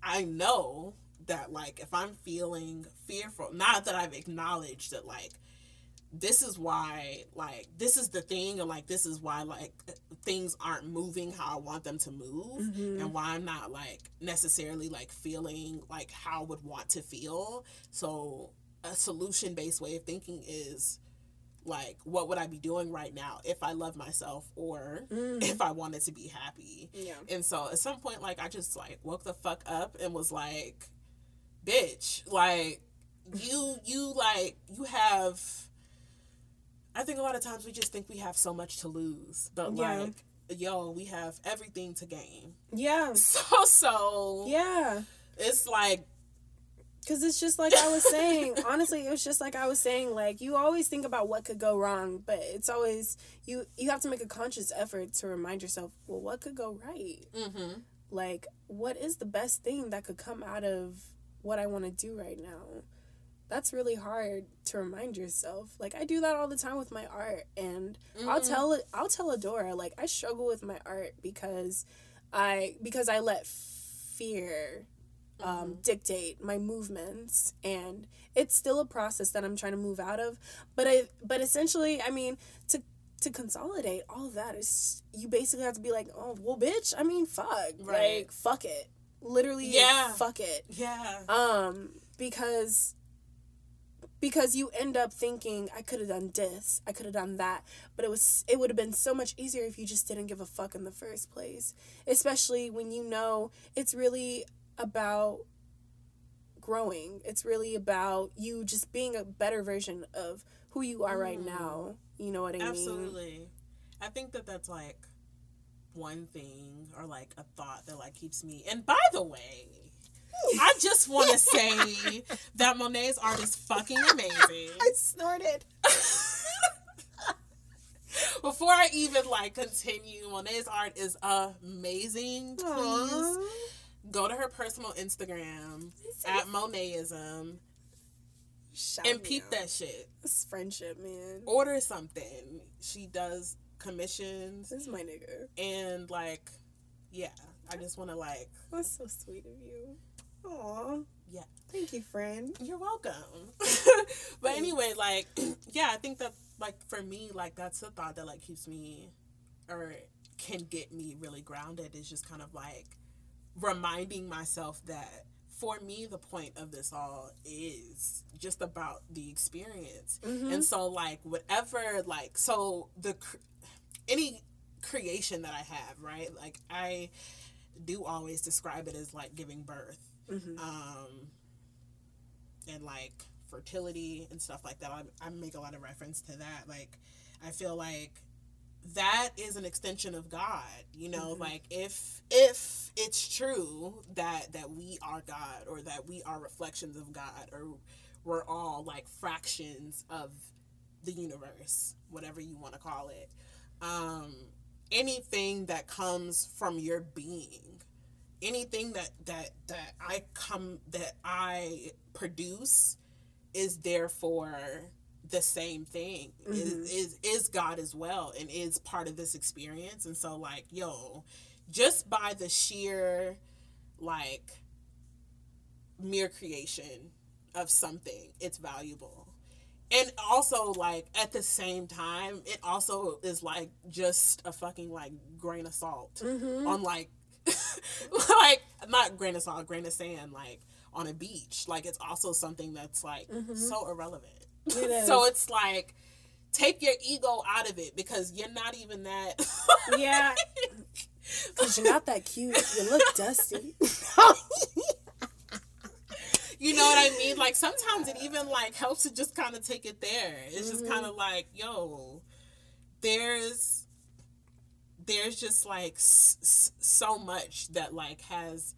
Speaker 2: I know that like if I'm feeling fearful not that I've acknowledged that like this is why like this is the thing and like this is why like things aren't moving how I want them to move
Speaker 1: Mhm.
Speaker 2: and why I'm not like necessarily like feeling like how I would want to feel. So a solution based way of thinking is like what would I be doing right now if I love myself or
Speaker 1: Mm.
Speaker 2: if I wanted to be happy.
Speaker 1: Yeah.
Speaker 2: And so at some point like I just like woke the fuck up and was like bitch like you you like you have I think a lot of times we just think we have so much to lose, but
Speaker 1: Yeah.
Speaker 2: like yo, we have everything to gain.
Speaker 1: Yeah.
Speaker 2: So so
Speaker 1: Yeah.
Speaker 2: it's like
Speaker 1: Because it's just like I was saying. honestly, it was just like I was saying. Like you always think about what could go wrong, but it's always you. You have to make a conscious effort to remind yourself, well, what could go right?
Speaker 2: mm-hmm.
Speaker 1: Like, what is the best thing that could come out of what I want to do right now? That's really hard to remind yourself. Like I do that all the time with my art, and I'll
Speaker 2: Mhm.
Speaker 1: tell it. I'll tell Adora like I struggle with my art because I because I let fear um, dictate my movements, and it's still a process that I'm trying to move out of. But I but essentially, I mean to to consolidate all of that is you basically have to be like, oh well, bitch. I mean, fuck,
Speaker 2: Right.
Speaker 1: like fuck it, literally,
Speaker 2: Yeah.
Speaker 1: fuck it
Speaker 2: Yeah.
Speaker 1: um because because you end up thinking i could have done this i could have done that but it was it would have been so much easier if you just didn't give a fuck in the first place especially when you know it's really about growing it's really about you just being a better version of who you are right
Speaker 2: Mm.
Speaker 1: now you know what i mean
Speaker 2: Absolutely. I think that that's like one thing or like a thought that like keeps me. And by the way, I just want to say that Monet's art is fucking amazing.
Speaker 1: i snorted
Speaker 2: Before I even like continue, Monet's art is amazing. Please
Speaker 1: Aw.
Speaker 2: Go to her personal Instagram at Monetism
Speaker 1: Shout
Speaker 2: and peep
Speaker 1: out.
Speaker 2: that shit.
Speaker 1: It's friendship man
Speaker 2: Order something. She does commissions
Speaker 1: this is my nigga
Speaker 2: and like, yeah. I just want to like,
Speaker 1: That's so sweet of you. Aw.
Speaker 2: Yeah.
Speaker 1: Thank you, friend.
Speaker 2: you're welcome. but anyway, like, yeah, I think that like for me, like that's the thought that like keeps me or can get me really grounded is just kind of like reminding myself that for me the point of this all is just about the experience
Speaker 1: Mm-hmm.
Speaker 2: and so like whatever like so the any creation that i have right like i do always describe it as like giving birth
Speaker 1: mm-hmm.
Speaker 2: um and like fertility and stuff like that. I, I make a lot of reference to that. Like, I feel like that is an extension of God. You know, mm-hmm. like if if it's true that that we are God or that we are reflections of God or we're all like fractions of the universe, whatever you want to call it. Um, anything that comes from your being, anything that that that I come that I produce is therefore the same thing mm-hmm. is, is is God as well and is part of this experience and so like yo just by the sheer like mere creation of something it's valuable and also like at the same time it also is like just a fucking like grain of salt mm-hmm. on like like not grain of salt grain of sand like on a beach like it's also something that's like mm-hmm. so irrelevant it so it's like take your ego out of it because you're not even that
Speaker 1: yeah because you're not that cute you look dusty
Speaker 2: you know what I mean? Like sometimes it even like helps to just kind of take it there. It's mm-hmm. just kind of like, yo, there's there's just like s- so much that like has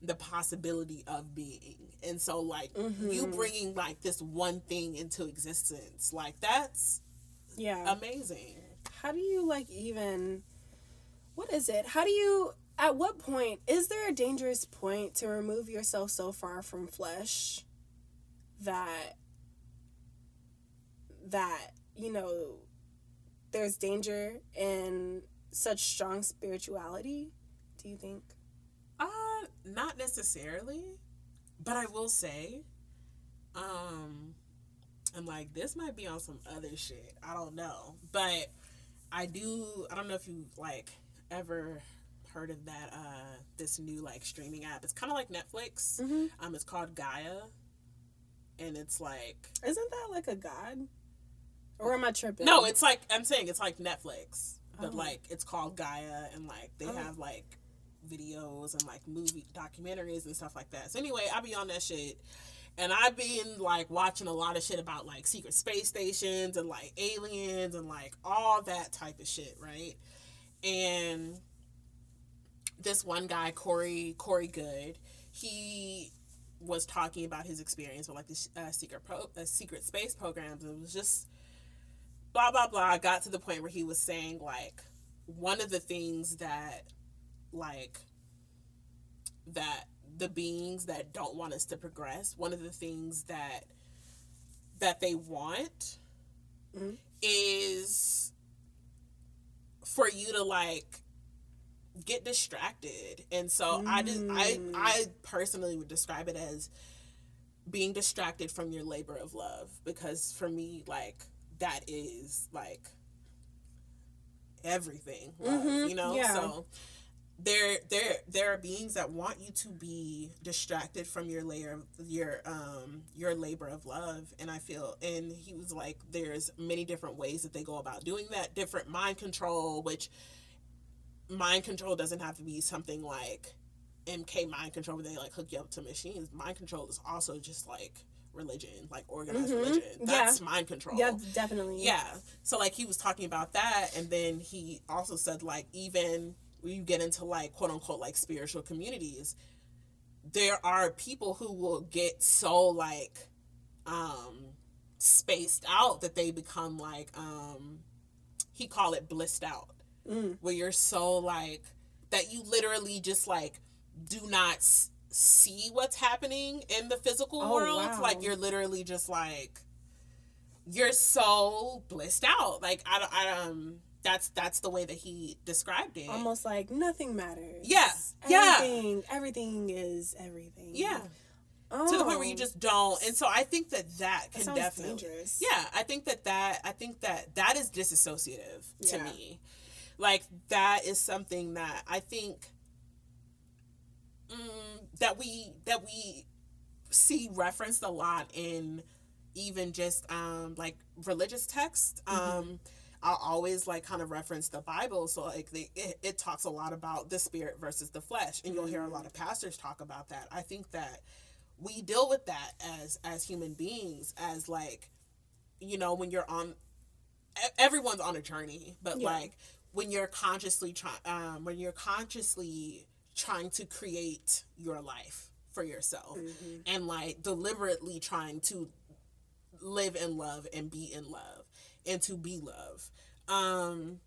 Speaker 2: the possibility of being. And so like mm-hmm. you bringing like this one thing into existence, like that's
Speaker 1: yeah,
Speaker 2: amazing.
Speaker 1: How do you like even what is it? How do you at what point is there a dangerous point to remove yourself so far from flesh that that you know there's danger in such strong spirituality do you think
Speaker 2: uh not necessarily but i will say um i'm like this might be on some other shit i don't know but i do i don't know if you like ever heard of that uh this new like streaming app. It's kind of like Netflix. Mm-hmm. Um, it's called Gaia, and it's like
Speaker 1: isn't that like a god? Or am I tripping?
Speaker 2: No, it's like I'm saying it's like Netflix, but oh. like it's called Gaia, and like they oh. have like videos and like movie documentaries and stuff like that. So anyway, I be on that shit. And I've been like watching a lot of shit about like secret space stations and like aliens and like all that type of shit, right? And this one guy, Corey Corey Goode, he was talking about his experience with like the uh, secret pro, uh, secret space programs. It was just blah blah blah. Got to the point where he was saying like one of the things that like that the beings that don't want us to progress, one of the things that that they want mm-hmm. is for you to like get distracted and so mm. i just i i personally would describe it as being distracted from your labor of love because for me like that is like everything love, mm-hmm. you know yeah. so there there there are beings that want you to be distracted from your layer your um your labor of love and i feel and he was like there's many different ways that they go about doing that different mind control which mind control doesn't have to be something like MK mind control where they like hook you up to machines. Mind control is also just like religion, like organized mm-hmm. religion. That's yeah. mind control.
Speaker 1: Yeah, definitely.
Speaker 2: Yeah. So like he was talking about that and then he also said like even you get into like quote unquote like spiritual communities, there are people who will get so like um spaced out that they become like um he call it blissed out mm. where you're so like that you literally just like do not s- see what's happening in the physical oh, world. Wow. Like you're literally just like you're so blissed out. Like I, don't, I um that's that's the way that he described it.
Speaker 1: Almost like nothing matters.
Speaker 2: Yeah.
Speaker 1: Everything, yeah. Everything is everything.
Speaker 2: Yeah. Oh. To the point where you oh. just don't, and so I think that that can that definitely, dangerous. yeah, I think that that I think that that is disassociative yeah. to me like that is something that I think mm, that we that we see referenced a lot in even just um like religious text mm-hmm. um mm-hmm. I'll always like kind of reference the Bible. So like they, it, it talks a lot about the spirit versus the flesh. And you'll hear a lot of pastors talk about that. I think that we deal with that as as human beings as like you know when you're on everyone's on a journey but
Speaker 1: Yeah.
Speaker 2: like when you're consciously trying um when you're consciously trying to create your life for yourself
Speaker 1: Mm-hmm.
Speaker 2: and like deliberately trying to live in love and be in love and to be love. Um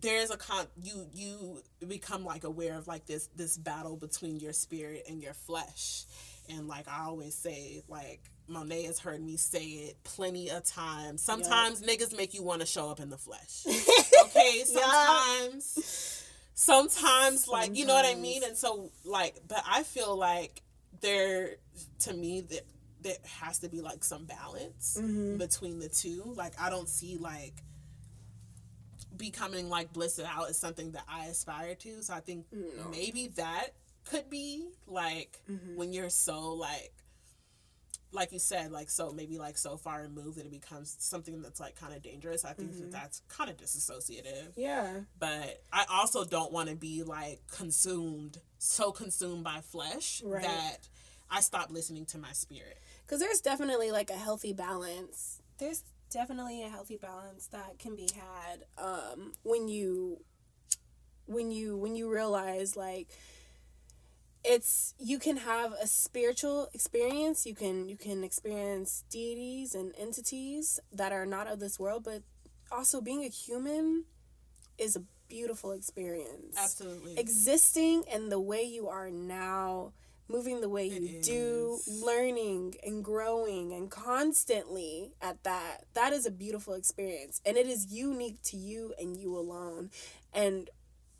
Speaker 2: there is a con you you become like aware of like this this battle between your spirit and your flesh. And like i always say like monet has heard me say it plenty of times. Sometimes niggas make you want to show up in the flesh. Okay? Sometimes sometimes like you know what i mean? And so like but i feel like there to me that there has to be like some balance
Speaker 1: Mm-hmm.
Speaker 2: between the two like i don't see like becoming like blissed out is something that i aspire to so i think
Speaker 1: No.
Speaker 2: maybe that could be like
Speaker 1: Mhm.
Speaker 2: when you're so like like you said like so maybe like so far removed that it becomes something that's like kind of dangerous i think
Speaker 1: Mhm.
Speaker 2: that that's kind of disassociative
Speaker 1: Yeah.
Speaker 2: but I also don't want to be like consumed, so consumed by flesh
Speaker 1: Right.
Speaker 2: that I stop listening to my spirit.
Speaker 1: Because there's definitely like a healthy balance. There's definitely a healthy balance that can be had um, when you when you when you realize like it's you can have a spiritual experience you can you can experience deities and entities that are not of this world but also being a human is a beautiful experience
Speaker 2: Absolutely.
Speaker 1: existing in the way you are now, moving the way you
Speaker 2: It
Speaker 1: do,
Speaker 2: is.
Speaker 1: learning and growing and constantly at that. That is a beautiful experience. And it is unique to you and you alone. And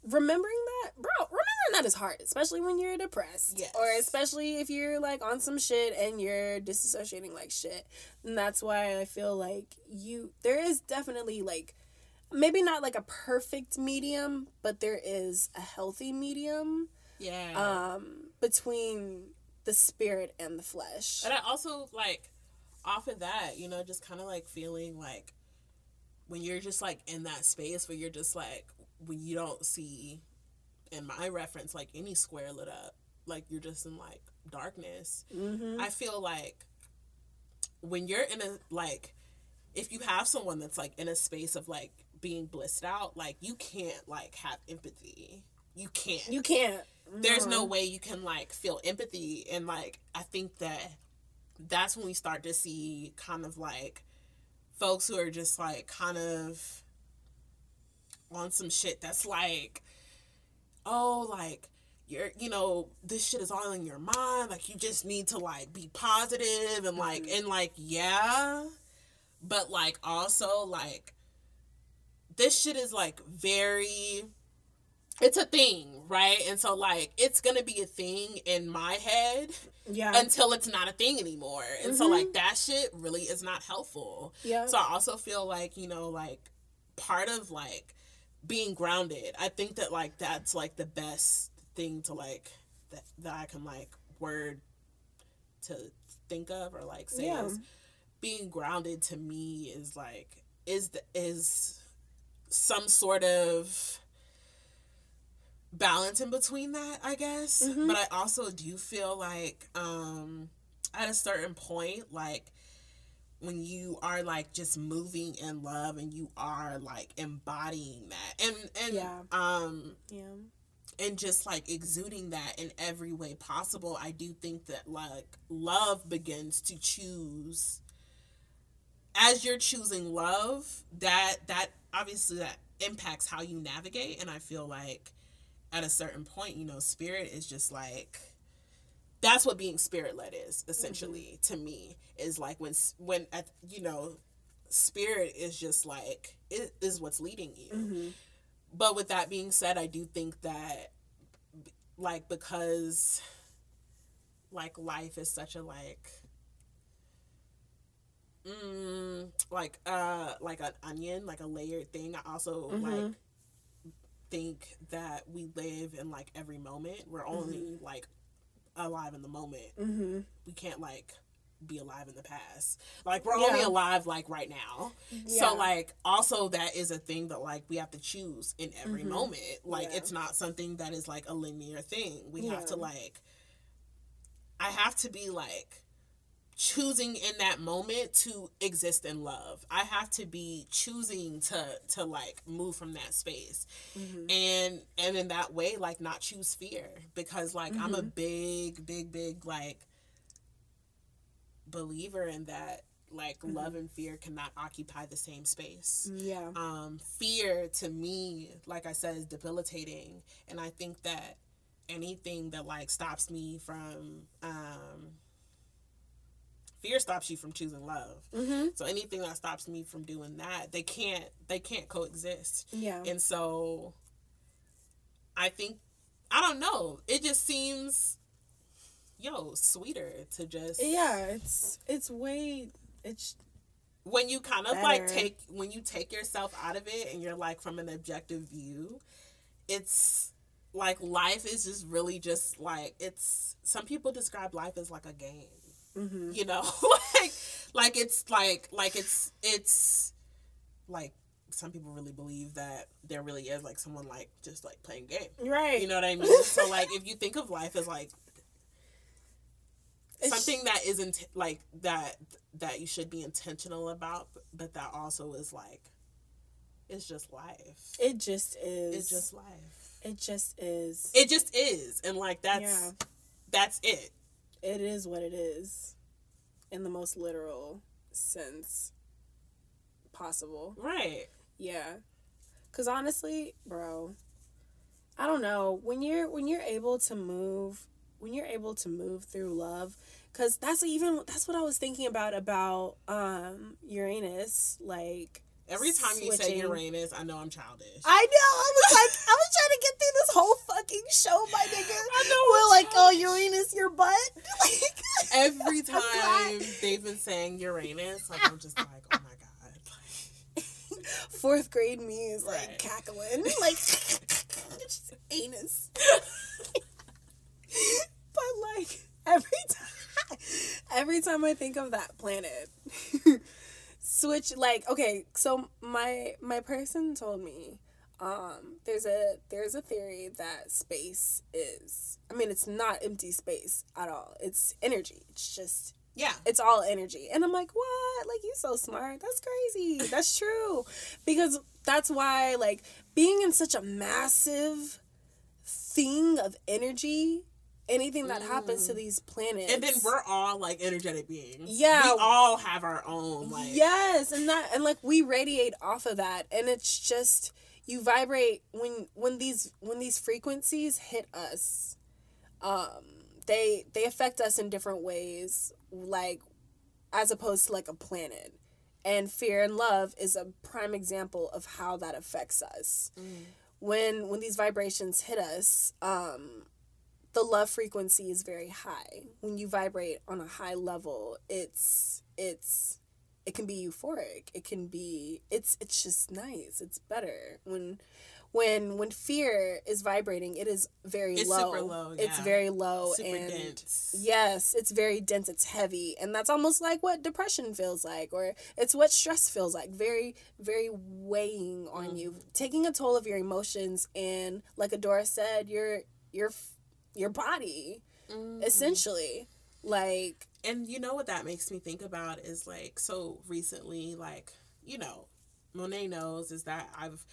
Speaker 1: remembering that, bro, remembering that is hard, especially when you're depressed.
Speaker 2: Yes.
Speaker 1: Or especially if you're like on some shit and you're disassociating like shit. And that's why I feel like you, there is definitely like, maybe not like a perfect medium, but there is a healthy medium
Speaker 2: yeah.
Speaker 1: um, between the spirit and the flesh.
Speaker 2: and I also like off of that, you know, just kind of like feeling like when you're just like in that space where you're just like when you don't see in my reference like any square lit up, like you're just in like darkness.
Speaker 1: Mm-hmm.
Speaker 2: I feel like when you're in a like if you have someone that's like in a space of like being blissed out, like you can't like have empathy. You can't.
Speaker 1: You can't.
Speaker 2: There's no way you can like feel empathy. And like I think that that's when we start to see kind of like folks who are just like kind of on some shit that's like oh like you're you know this shit is all in your mind. Like you just need to like be positive and like mm-hmm. and like yeah. But like also like this shit is like very it's a thing right and so like it's gonna be a thing in my head
Speaker 1: Yeah.
Speaker 2: until it's not a thing anymore and so
Speaker 1: Mhm.
Speaker 2: like that shit really is not helpful
Speaker 1: yeah.
Speaker 2: so I also feel like, you know, like part of like being grounded, I think that like that's like the best thing to like that, that I can like word to think of or like say
Speaker 1: Yeah.
Speaker 2: is being grounded to me is like is the, is some sort of balance in between that, I guess.
Speaker 1: Mhm.
Speaker 2: But I also do feel like um at a certain point like when you are like just moving in love and you are like embodying that and and
Speaker 1: Yeah.
Speaker 2: um
Speaker 1: yeah.
Speaker 2: and just like exuding that in every way possible i do think that like love begins to choose as you're choosing love that that obviously that impacts how you navigate and i feel like at a certain point you know spirit is just like that's what being spirit led is essentially to me is like when when at you know spirit is just like it is what's leading you
Speaker 1: Mm-hmm.
Speaker 2: but with that being said i do think that like because like life is such a like mm, like uh like an onion like a layered thing i also
Speaker 1: Mhm.
Speaker 2: like think that we live in like every moment we're only like alive in the moment
Speaker 1: Mm-hmm.
Speaker 2: we can't like be alive in the past like we're only alive like right now
Speaker 1: Yeah.
Speaker 2: so like also that is a thing that like we have to choose in every
Speaker 1: Mhm.
Speaker 2: moment. Like
Speaker 1: Yeah.
Speaker 2: it's not something that is like a linear thing. We have to like I have to be like choosing in that moment to exist in love. I have to be choosing to to like move from that space. Mm-hmm. And and in that way like not choose fear because like mm-hmm. I'm a mm-hmm. big big big like believer in that like mm-hmm. love and fear cannot occupy the same space.
Speaker 1: Yeah.
Speaker 2: Um fear to me like I said is debilitating and I think that anything that like stops me from um fear stops you from choosing love. Mm-hmm. so anything that stops me from doing that they can't they can't coexist.
Speaker 1: Yeah.
Speaker 2: And so i think i don't know. It just seems yo sweeter to just
Speaker 1: yeah it's it's way it's
Speaker 2: when you kind of better. like take when you take yourself out of it and you're like from an objective view it's like life is just really just like it's some people describe life as like a game Mm-hmm. You know, like like it's like like it's it's like some people really believe that there really is like someone like just like playing game.
Speaker 1: Right.
Speaker 2: You know what I mean? so like if you think of life as like it's something that isn't like that that you should be intentional about, but that also is like it's just life.
Speaker 1: It just is.
Speaker 2: It's just life.
Speaker 1: It just is.
Speaker 2: It just is. And like that's yeah. that's it
Speaker 1: it is what it is in the most literal sense possible.
Speaker 2: Right.
Speaker 1: Yeah. Cuz honestly, bro, I don't know, when you're when you're able to move, when you're able to move through love, cuz that's even that's what I was thinking about about um Uranus like
Speaker 2: Every time switching. you say Uranus, I know I'm childish.
Speaker 1: I know. I was like, I was trying to get through this whole fucking show, my nigga. I know. We're like, oh, Uranus, your butt. like,
Speaker 2: Every time they've been saying Uranus, like I'm just like, oh my god.
Speaker 1: Fourth grade me is like right. cackling, like anus. but like every time, every time I think of that planet switch like okay so my my person told me um there's a there's a theory that space is i mean it's not empty space at all. It's energy. It's just
Speaker 2: yeah.
Speaker 1: it's all energy. And i'm like what? Like you so smart. That's crazy. That's true. Because that's why like being in such a massive thing of energy anything that mm. happens to mm. these planets.
Speaker 2: And then we're all like energetic beings.
Speaker 1: Yeah.
Speaker 2: We all have our own like
Speaker 1: Yes, and that and like we radiate off of that and it's just you vibrate when when these when these frequencies hit us um they they affect us in different ways like as opposed to like a planet. And fear and love is a prime example of how that affects us. Mm. When when these vibrations hit us, um the love frequency is very high. When you vibrate on a high level, it's it's it can be euphoric. It can be it's it's just nice. It's better when when when fear is vibrating, it is very
Speaker 2: it's
Speaker 1: low.
Speaker 2: Super low. Yeah.
Speaker 1: It's very low
Speaker 2: super
Speaker 1: and
Speaker 2: dense.
Speaker 1: yes, it's very dense. It's heavy, and that's almost like what depression feels like, or it's what stress feels like. Very very weighing on mm. you, taking a toll of your emotions, and like Adora said, you're you're your body mm. essentially like
Speaker 2: and you know what that makes me think about is like so recently like you know monet knows is that i've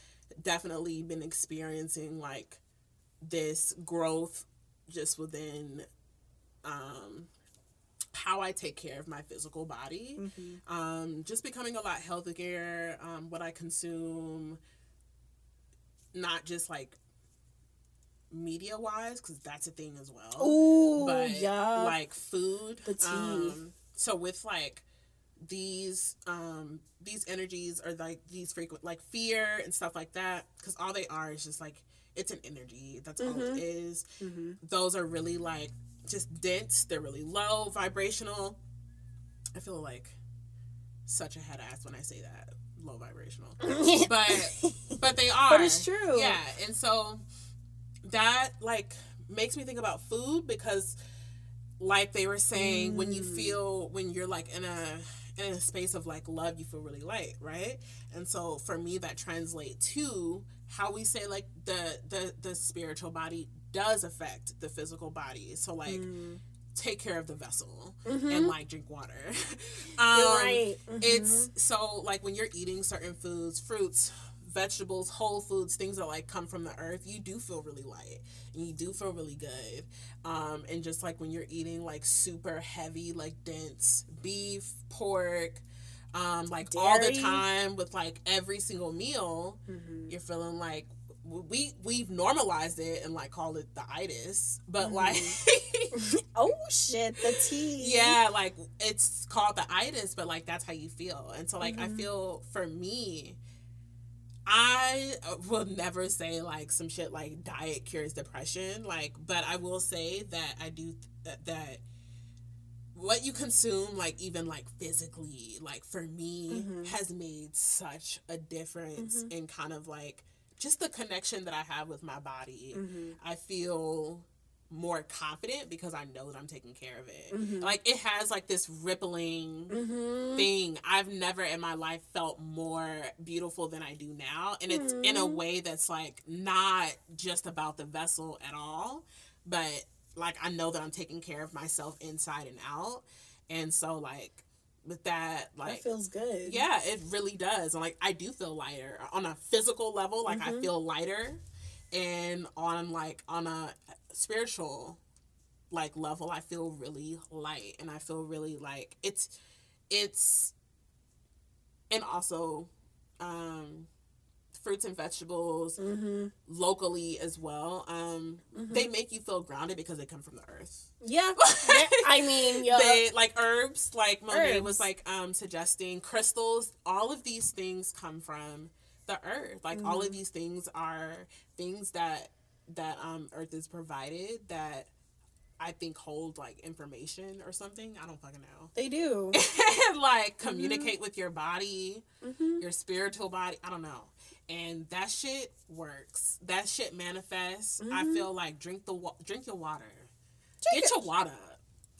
Speaker 2: definitely been experiencing like this growth just within um how I take care of my physical body, mm-hmm. um, just becoming a lot healthier. Um, what I consume, not just like media wise because that's a thing as well.
Speaker 1: Oh, yeah.
Speaker 2: Like food.
Speaker 1: The tea.
Speaker 2: Um, so with like these um these energies are like these frequent like fear and stuff like that because all they are is just like it's an energy that's mm-hmm. all it mm-hmm. Mm-hmm. those are really like just dense they're really low vibrational i feel like such a head ass when i say that low vibrational but but they are
Speaker 1: but it's true
Speaker 2: yeah and so that like makes me think about food because like they were saying mm. when you mm. feel when you're like in a in a space of like love you feel really light right and so for me that translates to how we say like the the the spiritual body does affect the physical body so like mm. take care of the vessel
Speaker 1: Mm-hmm.
Speaker 2: and like drink water. Um,
Speaker 1: right. Mhm.
Speaker 2: It's so like when you're eating certain foods, fruits, vegetables, whole foods, things that like come from the earth, you do feel really light and you do feel really good. Um, and just like when you're eating like super heavy, like dense beef, pork, um, like all the time with like every single meal,
Speaker 1: Mhm.
Speaker 2: you're feeling like we we've normalized it and like called it the itis, but
Speaker 1: Mhm.
Speaker 2: like
Speaker 1: oh shit, the tea.
Speaker 2: yeah like it's called the itis but like that's how you feel and so like i
Speaker 1: Mhm.
Speaker 2: feel for me i will never say like some shit like diet cures depression like but i will say that i do that, that what you consume like even like physically like for me
Speaker 1: Mhm.
Speaker 2: has made such a difference
Speaker 1: Mhm.
Speaker 2: in kind of like just the connection that i have with my body
Speaker 1: Mm-hmm.
Speaker 2: I feel more confident because I know that I'm taking care of it.
Speaker 1: Mhm.
Speaker 2: Like it has like this rippling
Speaker 1: Mm-hmm.
Speaker 2: thing. I've never in my life felt more beautiful than I do now. And it's in a
Speaker 1: Mhm.
Speaker 2: way that's like not just about the vessel at all, but like I know that I'm taking care of myself inside and out. And so like with that like
Speaker 1: that feels good.
Speaker 2: yeah, it really does. And like I do feel lighter on a physical level. Like I
Speaker 1: Mhm.
Speaker 2: feel lighter, and on like on a spiritual like level, I feel really light, and I feel really like it's it's and also um fruits and vegetables
Speaker 1: Mm-hmm.
Speaker 2: locally as well um
Speaker 1: Mhm.
Speaker 2: they make you feel grounded because they come from the earth
Speaker 1: Yeah. I mean,
Speaker 2: they like herbs like monet was like um suggesting crystals all of these things come from the earth like all of
Speaker 1: Mhm.
Speaker 2: these things are things that that um earth is provided that i think hold like information or something? I don't fucking know.
Speaker 1: They do.
Speaker 2: and like communicate with your body
Speaker 1: mm-hmm.
Speaker 2: your spiritual body. I don't know. And that shit works. That shit manifests. I
Speaker 1: Mhm.
Speaker 2: feel like drink the wa- drink your water.
Speaker 1: Drink
Speaker 2: get your water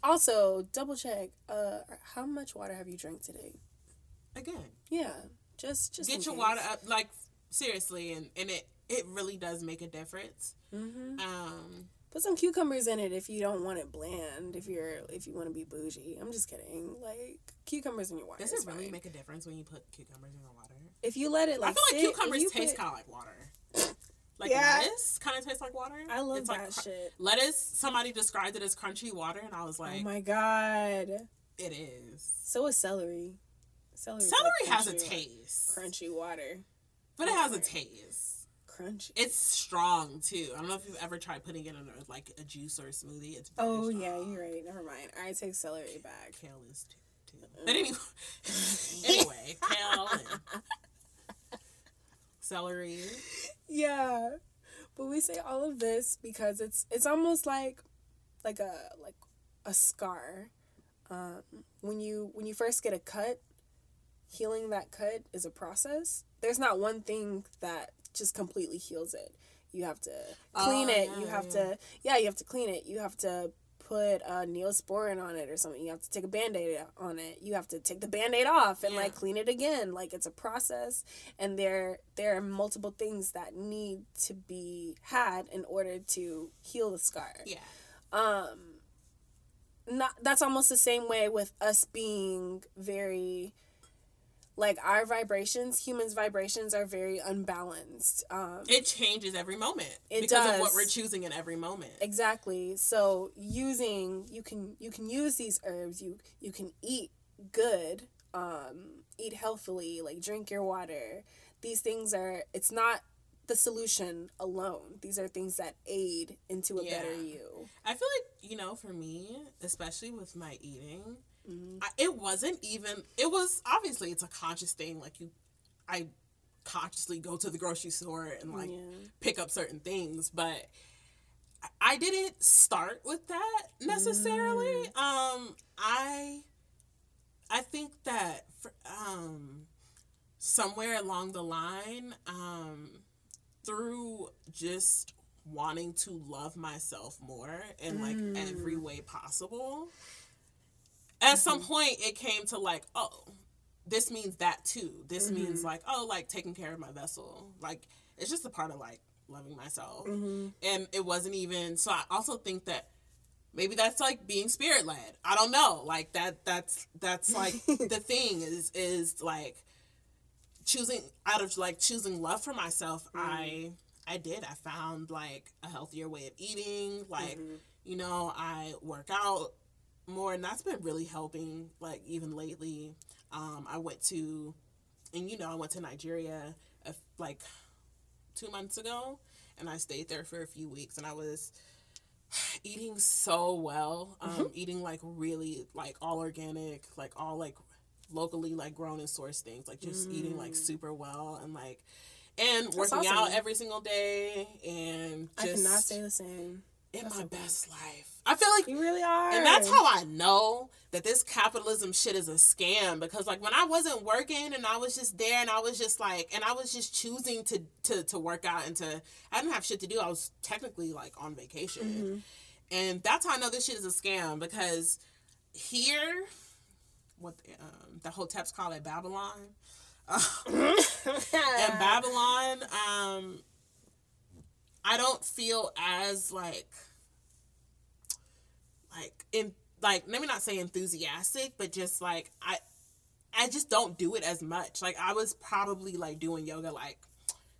Speaker 1: Also, double check. Uh, how much water have you drank today?
Speaker 2: again.
Speaker 1: Yeah, just just
Speaker 2: get your water up like seriously and and it it really does make a difference
Speaker 1: Mm-hmm.
Speaker 2: um
Speaker 1: Put some cucumbers in it if you don't want it bland. If you're if you want to be bougie, I'm just kidding. Like cucumbers in your water.
Speaker 2: does it really
Speaker 1: fine.
Speaker 2: make a difference when you put cucumbers in your water
Speaker 1: If you let it like
Speaker 2: i feel like
Speaker 1: sit,
Speaker 2: cucumbers taste
Speaker 1: put-
Speaker 2: kind of like water like
Speaker 1: Yeah.
Speaker 2: lettuce kind of tastes like water
Speaker 1: I love
Speaker 2: It's
Speaker 1: that
Speaker 2: like
Speaker 1: shit.
Speaker 2: lettuce somebody described it as crunchy water and i was like
Speaker 1: oh my god.
Speaker 2: it is
Speaker 1: So is celery. Celery.
Speaker 2: celery
Speaker 1: like
Speaker 2: has a taste
Speaker 1: Crunchy water.
Speaker 2: but it has a taste
Speaker 1: Crunchy.
Speaker 2: it's strong too i don't know if you've ever tried putting it in a, like a juice or a smoothie it's
Speaker 1: Oh yeah, you're right. Never mind. I take celery back.
Speaker 2: Kale is too. too. But anyway, anyway, kale and celery.
Speaker 1: Yeah. But we say all of this because it's it's almost like like a like a scar. Um, when you when you first get a cut, healing that cut is a process. There's not one thing that just completely heals it. You have to clean
Speaker 2: Oh,
Speaker 1: it.
Speaker 2: yeah,
Speaker 1: you have
Speaker 2: yeah.
Speaker 1: to yeah, you have to clean it. You have to put a neosporin on it or something. You have to take a band-aid on it. You have to take the band-aid off and
Speaker 2: Yeah.
Speaker 1: like clean it again. Like it's a process and there there are multiple things that need to be had in order to heal the scar.
Speaker 2: Yeah.
Speaker 1: Um not that's almost the same way with us being very like our vibrations, humans' vibrations are very unbalanced. Um
Speaker 2: It changes every moment
Speaker 1: It
Speaker 2: because of what we're choosing in every moment.
Speaker 1: Exactly. So using you can you can use these herbs. You you can eat good. Um, eat healthily. Like drink your water. These things are. It's not the solution alone. These are things that aid into a better you.
Speaker 2: I feel like you know, for me, especially with my eating,
Speaker 1: Mhm.
Speaker 2: I, it wasn't even. It was obviously it's a conscious thing. Like you, I consciously go to the grocery store and like
Speaker 1: yeah.
Speaker 2: pick up certain things, but I- didn't start with that necessarily. Um, I I think that for, um, somewhere along the line, um, through just wanting to love myself more in like
Speaker 1: Mm.
Speaker 2: every way possible. At some point, it came to like, oh, this means that too. This means
Speaker 1: Mhm.
Speaker 2: like, oh, like taking care of my vessel. Like, it's just a part of like loving myself.
Speaker 1: Mhm.
Speaker 2: And it wasn't even, so I also think that maybe that's like being spirit led. I don't know. Like that that's that's like the thing is is like choosing out of like choosing love for myself. I I did. I found like a healthier way of eating. Like, mm-hmm. you know, I work out more and that's been really helping like even lately. Um, I went to and you know, I went to Nigeria uh, like 2 months ago and I stayed there for a few weeks and I was eating so well. Um, mm-hmm. eating like really like all organic, like all like locally like grown and sourced things. Like just mm. eating like mm. super well and like and That's working awesome. out every single day and
Speaker 1: just I cannot say the same.
Speaker 2: In That's my best life. I feel like
Speaker 1: you really are.
Speaker 2: And that's how I know that this capitalism shit is a scam because like when I wasn't working and I was just there and I was just like and I was just choosing to to to work out and to I didn't have shit to do. I was technically like on vacation. Mm-hmm. And that's how I know this shit is a scam because here what um, the hoteps call it Babylon. and Babylon, um, I don't feel as like like in like let me not say enthusiastic, but just like I I just don't do it as much. Like I was probably like doing yoga like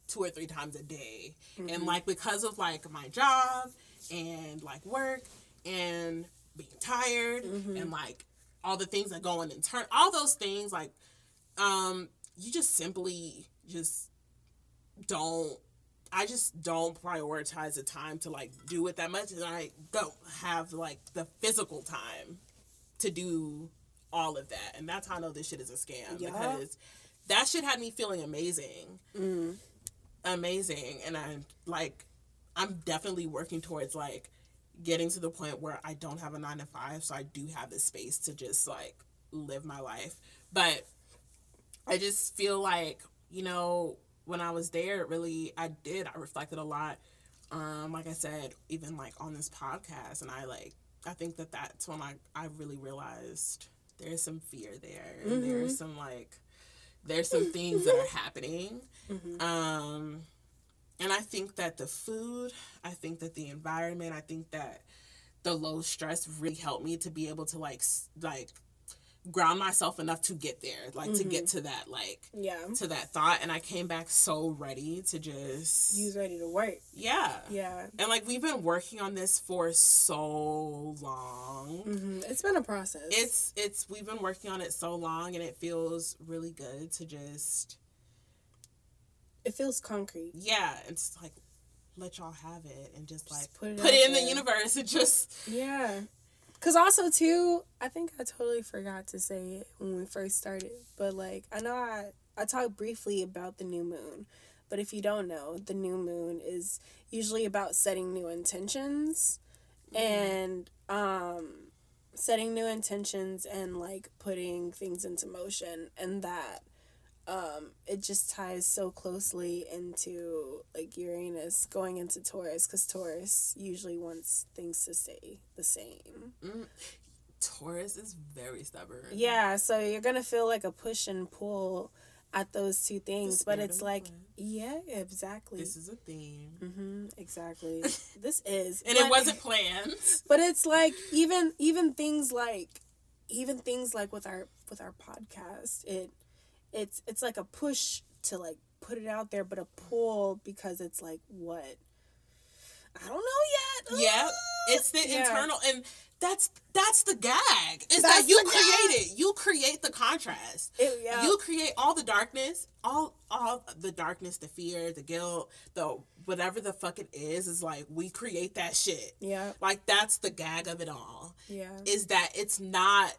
Speaker 2: two or three times a day. Mm-hmm. And like because of like my job and like work and being tired mm-hmm. and like all the things that go on in turn all those things like um you just simply just don't I just don't prioritize the time to like do it that much and I don't have like the physical time to do all of that. And that's how I know this shit is a scam yeah. because that shit had me feeling amazing. Mm. Amazing. And I'm like I'm definitely working towards like getting to the point where I don't have a 9 to 5 so I do have the space to just like live my life. But I just feel like, you know, when I was there, really, I did. I reflected a lot. Um, like I said, even like on this podcast, and I like, I think that that's when I I really realized there's some fear there, and mm-hmm. there's some like, there's some things that are happening. Mm-hmm. Um, and I think that the food, I think that the environment, I think that the low stress really helped me to be able to like like ground myself enough to get there like mm-hmm. to get mm-hmm. to that like
Speaker 1: yeah
Speaker 2: to that thought and i came back so ready to just
Speaker 1: was ready to work
Speaker 2: yeah
Speaker 1: yeah
Speaker 2: and like we've been working on this for so long
Speaker 1: mm-hmm. it's been a process
Speaker 2: it's it's we've been working on it so long and it feels really good to just
Speaker 1: it feels concrete
Speaker 2: yeah it's like let y'all have it and just like put it, put it in there. the universe and just
Speaker 1: yeah Cause also too, I think I totally forgot to say it when we first started. But like I know I I talked briefly about the new moon. But if you don't know, the new moon is usually about setting new intentions mm-hmm. and um setting new intentions and like putting things into motion and that um, it just ties so closely into like Uranus going into Taurus because Taurus usually wants things to stay the same. Mm.
Speaker 2: Taurus is very stubborn.
Speaker 1: Yeah, so you're gonna feel like a push and pull at those two things, but it's like, plan. yeah, exactly.
Speaker 2: This is a theme.
Speaker 1: Mm-hmm, exactly. this is,
Speaker 2: and but, it wasn't planned.
Speaker 1: But it's like even even things like even things like with our with our podcast, it it's it's like a push to like put it out there, but a pull because it's like what I don't know
Speaker 2: yet. Yeah, ah! it's the yeah. internal, and that's that's the gag. Is that you create it. You create the contrast. It, yeah. You create all the darkness, all all the darkness, the fear, the guilt, the whatever the fuck it is. Is like we create that shit.
Speaker 1: Yeah,
Speaker 2: like that's the gag of it all.
Speaker 1: Yeah,
Speaker 2: is that it's not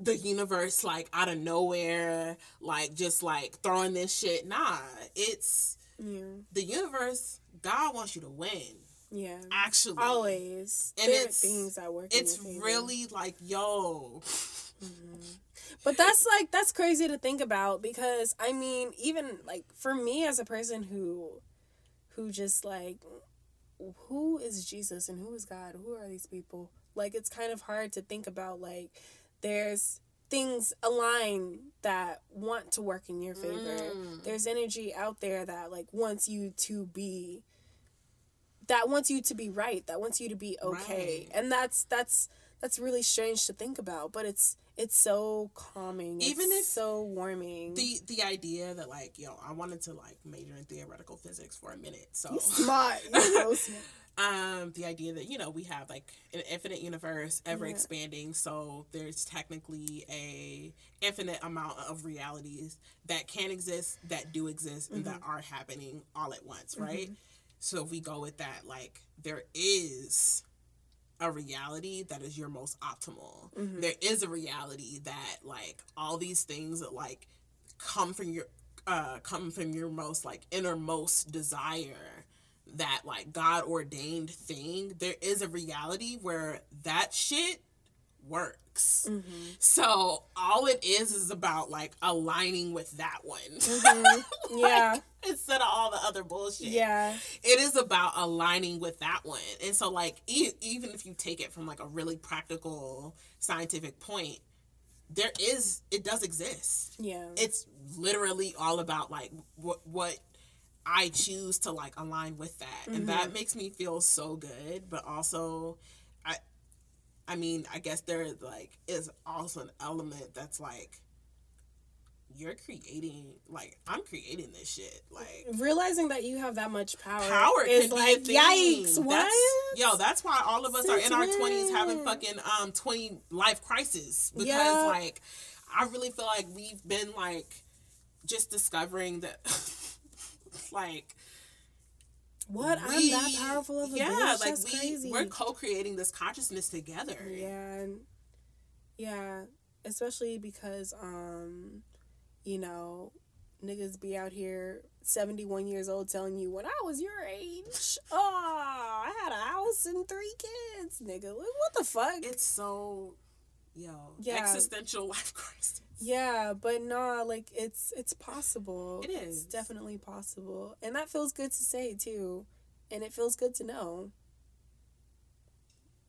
Speaker 2: the universe like out of nowhere, like just like throwing this shit. Nah, it's yeah. the universe. God wants you to win.
Speaker 1: Yeah,
Speaker 2: actually,
Speaker 1: always. And there it's things that work.
Speaker 2: It's really like yo.
Speaker 1: Mm-hmm. But that's like that's crazy to think about because I mean, even like for me as a person who, who just like, who is Jesus and who is God? Who are these people? Like it's kind of hard to think about like there's things align that want to work in your favor. Mm. There's energy out there that like wants you to be that wants you to be right that wants you to be okay
Speaker 2: Right.
Speaker 1: and that's that's that's really strange to think about but it's it's so calming
Speaker 2: Even
Speaker 1: it's
Speaker 2: if
Speaker 1: so warming
Speaker 2: the the idea that like yo i wanted to like major in theoretical physics for a minute so
Speaker 1: you smart you so smart
Speaker 2: um the idea that you know we have like an infinite universe ever
Speaker 1: Yeah.
Speaker 2: expanding so there's technically a infinite amount of realities that can exist that do exist and that are happening all at once right so if we go with that like there is a reality that is your most optimal
Speaker 1: Mhm.
Speaker 2: there is a reality that like all these things that like come from your uh come from your most like innermost desire that like god ordained thing there is a reality where that shit works.
Speaker 1: Mhm.
Speaker 2: so all it is is about like aligning with that one.
Speaker 1: Mhm. yeah.
Speaker 2: instead of all the other bullshit.
Speaker 1: Yeah.
Speaker 2: It is about aligning with that one. And so like e- even if you take it from like a really practical scientific point there is it does exist.
Speaker 1: Yeah.
Speaker 2: It's literally all about like what what i choose to like align with that and that makes me feel so good but also i i mean i guess there like is also an element that's like you're creating like i'm creating this shit like
Speaker 1: realizing that you have that much power,
Speaker 2: power
Speaker 1: is like
Speaker 2: be a thing.
Speaker 1: yikes what
Speaker 2: That's, yo, that's why all of us are in our twenties having fucking um twenty life crisis because
Speaker 1: Yeah.
Speaker 2: like I really feel like we've been like just discovering that like
Speaker 1: what
Speaker 2: we,
Speaker 1: i'm that powerful of a
Speaker 2: yeah
Speaker 1: bitch
Speaker 2: like
Speaker 1: that's
Speaker 2: we
Speaker 1: crazy
Speaker 2: we're co-creating this consciousness together
Speaker 1: Yeah, and yeah, especially because um, you know, niggas be out here seventy one years old telling you when I was your age, oh, I had a house and three kids, nigga. What the fuck?
Speaker 2: it's so yo
Speaker 1: Yeah.
Speaker 2: existential life crisis
Speaker 1: yeah, but nah, like it's it's possible.
Speaker 2: It
Speaker 1: It's definitely possible, and that feels good to say too, and it feels good to know.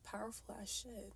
Speaker 1: Powerful ass shit.